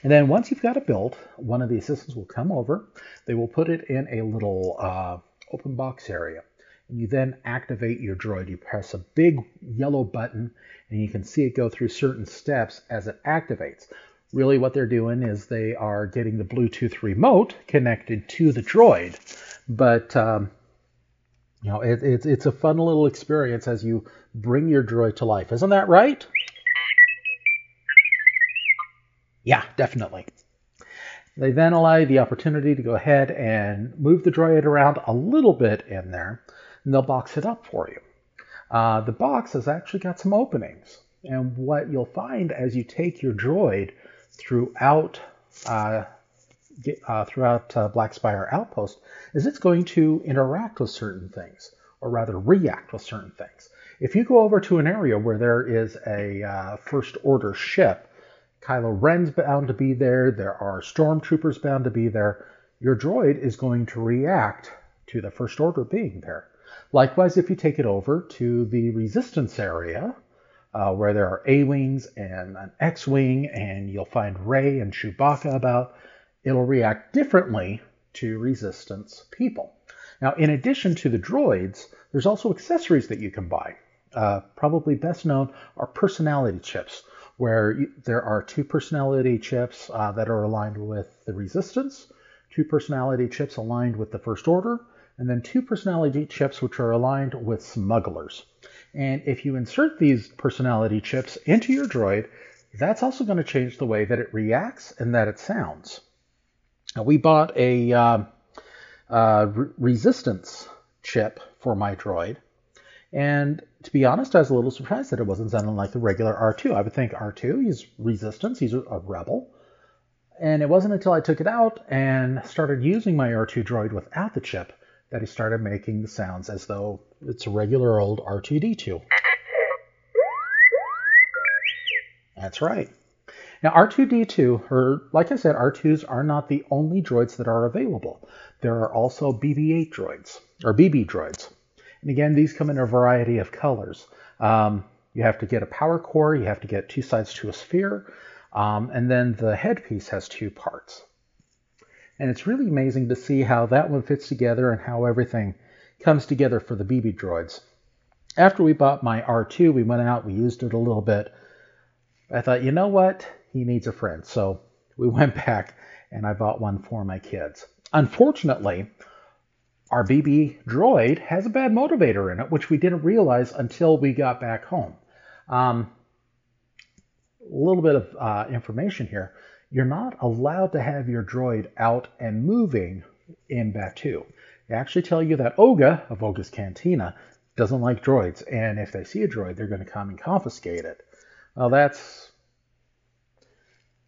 And then once you've got it built, one of the assistants will come over. They will put it in a little uh, open box area. And you then activate your droid. You press a big yellow button and you can see it go through certain steps as it activates. Really what they're doing is they are getting the Bluetooth remote connected to the droid. But um, you know, it, it's it's a fun little experience as you bring your droid to life. Isn't that right? Yeah, definitely. They then allow you the opportunity to go ahead and move the droid around a little bit in there, and they'll box it up for you. Uh, the box has actually got some openings, and what you'll find as you take your droid throughout uh, uh, throughout uh, Black Spire Outpost is it's going to interact with certain things, or rather react with certain things. If you go over to an area where there is a uh, First Order ship, Kylo Ren's bound to be there, there are stormtroopers bound to be there, your droid is going to react to the First Order being there. Likewise, if you take it over to the Resistance area, uh, where there are A-Wings and an X-Wing, and you'll find Rey and Chewbacca about, it'll react differently to Resistance people. Now, in addition to the droids, there's also accessories that you can buy. Uh, probably best known are personality chips, where you, there are two personality chips uh, that are aligned with the Resistance, two personality chips aligned with the First Order, and then two personality chips which are aligned with smugglers. And if you insert these personality chips into your droid, that's also going to change the way that it reacts and that it sounds. Now, we bought a uh, uh, re- resistance chip for my droid, and to be honest, I was a little surprised that it wasn't sounding like the regular R2. I would think R2, he's resistance, he's a rebel. And it wasn't until I took it out and started using my R2 droid without the chip that he started making the sounds as though it's a regular old R2D2. That's right. Now, R2D2, or like I said, R2s are not the only droids that are available. There are also BB 8 droids, or BB droids. And again, these come in a variety of colors. Um, you have to get a power core, you have to get two sides to a sphere, um, and then the headpiece has two parts. And it's really amazing to see how that one fits together and how everything comes together for the BB droids. After we bought my R2, we went out, we used it a little bit. I thought, you know what? He needs a friend. So we went back and I bought one for my kids. Unfortunately, our BB droid has a bad motivator in it, which we didn't realize until we got back home. Um, a little bit of uh, information here. You're not allowed to have your droid out and moving in Batuu. They actually tell you that Oga of Oga's Cantina doesn't like droids, and if they see a droid, they're going to come and confiscate it. Well, that's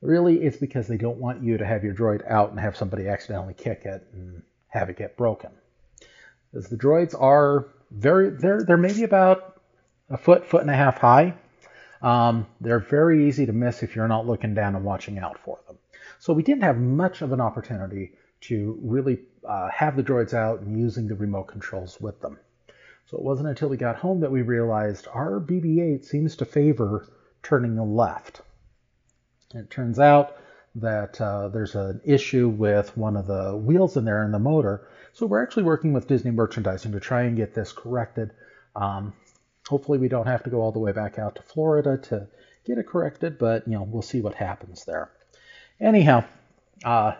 really it's because they don't want you to have your droid out and have somebody accidentally kick it and have it get broken. As the droids are very, they're they're maybe about a foot, foot and a half high. Um, they're very easy to miss if you're not looking down and watching out for them. So we didn't have much of an opportunity to really uh, have the droids out and using the remote controls with them. So it wasn't until we got home that we realized our BB-8 seems to favor turning left. And it turns out that uh, there's an issue with one of the wheels in there in the motor. So we're actually working with Disney Merchandising to try and get this corrected. Um, hopefully, we don't have to go all the way back out to Florida to get it corrected, but you know we'll see what happens there. Anyhow, uh,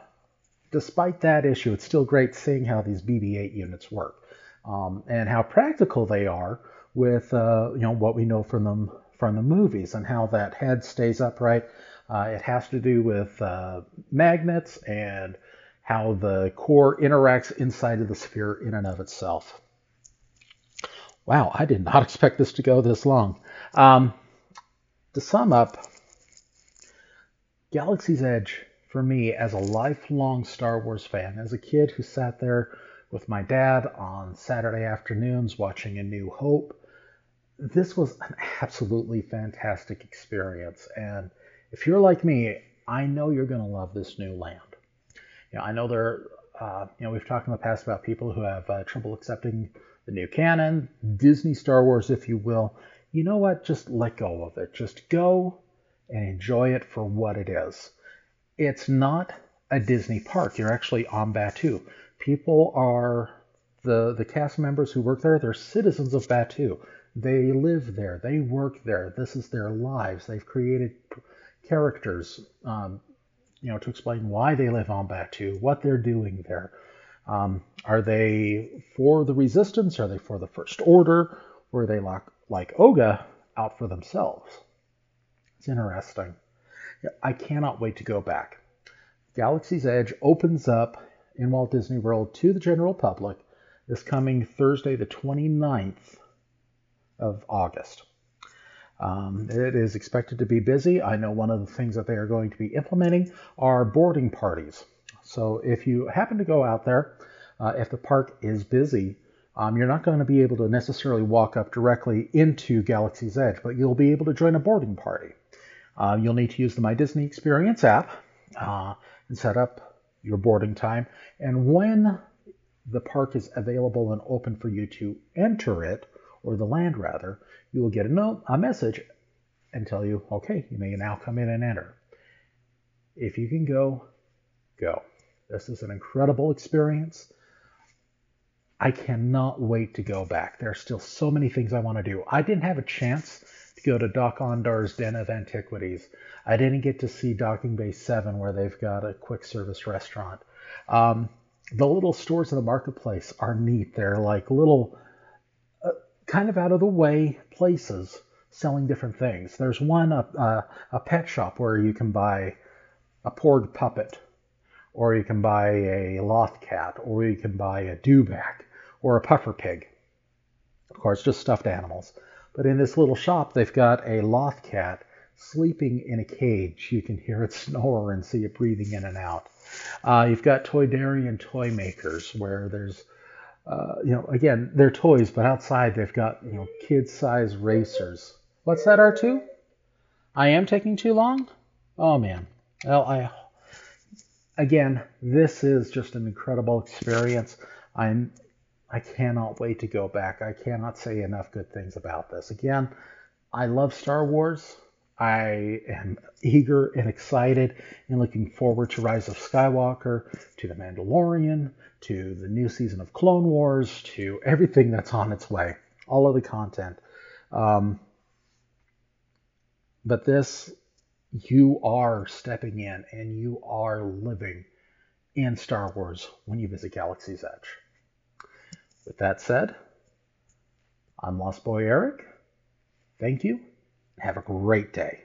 despite that issue, it's still great seeing how these BB-8 units work um, and how practical they are with uh, you know what we know from them from the movies and how that head stays upright. Uh, it has to do with uh, magnets and how the core interacts inside of the sphere in and of itself. Wow, I did not expect this to go this long. Um, to sum up, Galaxy's Edge, for me, as a lifelong Star Wars fan, as a kid who sat there with my dad on Saturday afternoons watching A New Hope, this was an absolutely fantastic experience. And if you're like me, I know you're going to love this new land. You know, I know there, uh, you know, we've talked in the past about people who have uh, trouble accepting the new canon, Disney Star Wars, if you will. You know what? Just let go of it. Just go and enjoy it for what it is. It's not a Disney park. You're actually on Batuu. People are the the cast members who work there. They're citizens of Batuu. They live there. They work there. This is their lives. They've created characters, um, you know, to explain why they live on Batuu, what they're doing there. Um, are they for the resistance? Are they for the First Order? Or are they like, like Oga out for themselves? It's interesting. I cannot wait to go back. Galaxy's Edge opens up in Walt Disney World to the general public this coming Thursday, the 29th of August. Um, it is expected to be busy. I know one of the things that they are going to be implementing are boarding parties. So if you happen to go out there, uh, if the park is busy, um, you're not going to be able to necessarily walk up directly into Galaxy's Edge, but you'll be able to join a boarding party. Uh, you'll need to use the My Disney Experience app uh, and set up your boarding time. And when the park is available and open for you to enter it, or the land rather, you will get a note, a message, and tell you, okay, you may now come in and enter. If you can go, go. This is an incredible experience. I cannot wait to go back. There are still so many things I want to do. I didn't have a chance to go to Dok-Ondar's Den of Antiquities. I didn't get to see Docking Bay 7 where they've got a quick service restaurant. Um, the little stores in the marketplace are neat. They're like little kind of out of the way places selling different things. There's one, a, a, a pet shop where you can buy a porg puppet, or you can buy a loth cat, or you can buy a dewback, or a puffer pig. Of course, just stuffed animals. But in this little shop, they've got a loth cat sleeping in a cage. You can hear it snore and see it breathing in and out. Uh, you've got Toydarian and toy makers where there's uh, you know, again, they're toys, but outside they've got, you know, kid-size racers. What's that, R2? I am taking too long? Oh, man. Well, I, again, this is just an incredible experience. I'm, I cannot wait to go back. I cannot say enough good things about this. Again, I love Star Wars. I am eager and excited and looking forward to Rise of Skywalker, to The Mandalorian, to the new season of Clone Wars, to everything that's on its way, all of the content. Um, but this, you are stepping in and you are living in Star Wars when you visit Galaxy's Edge. With that said, I'm Lost Boy Eric. Thank you. Have a great day.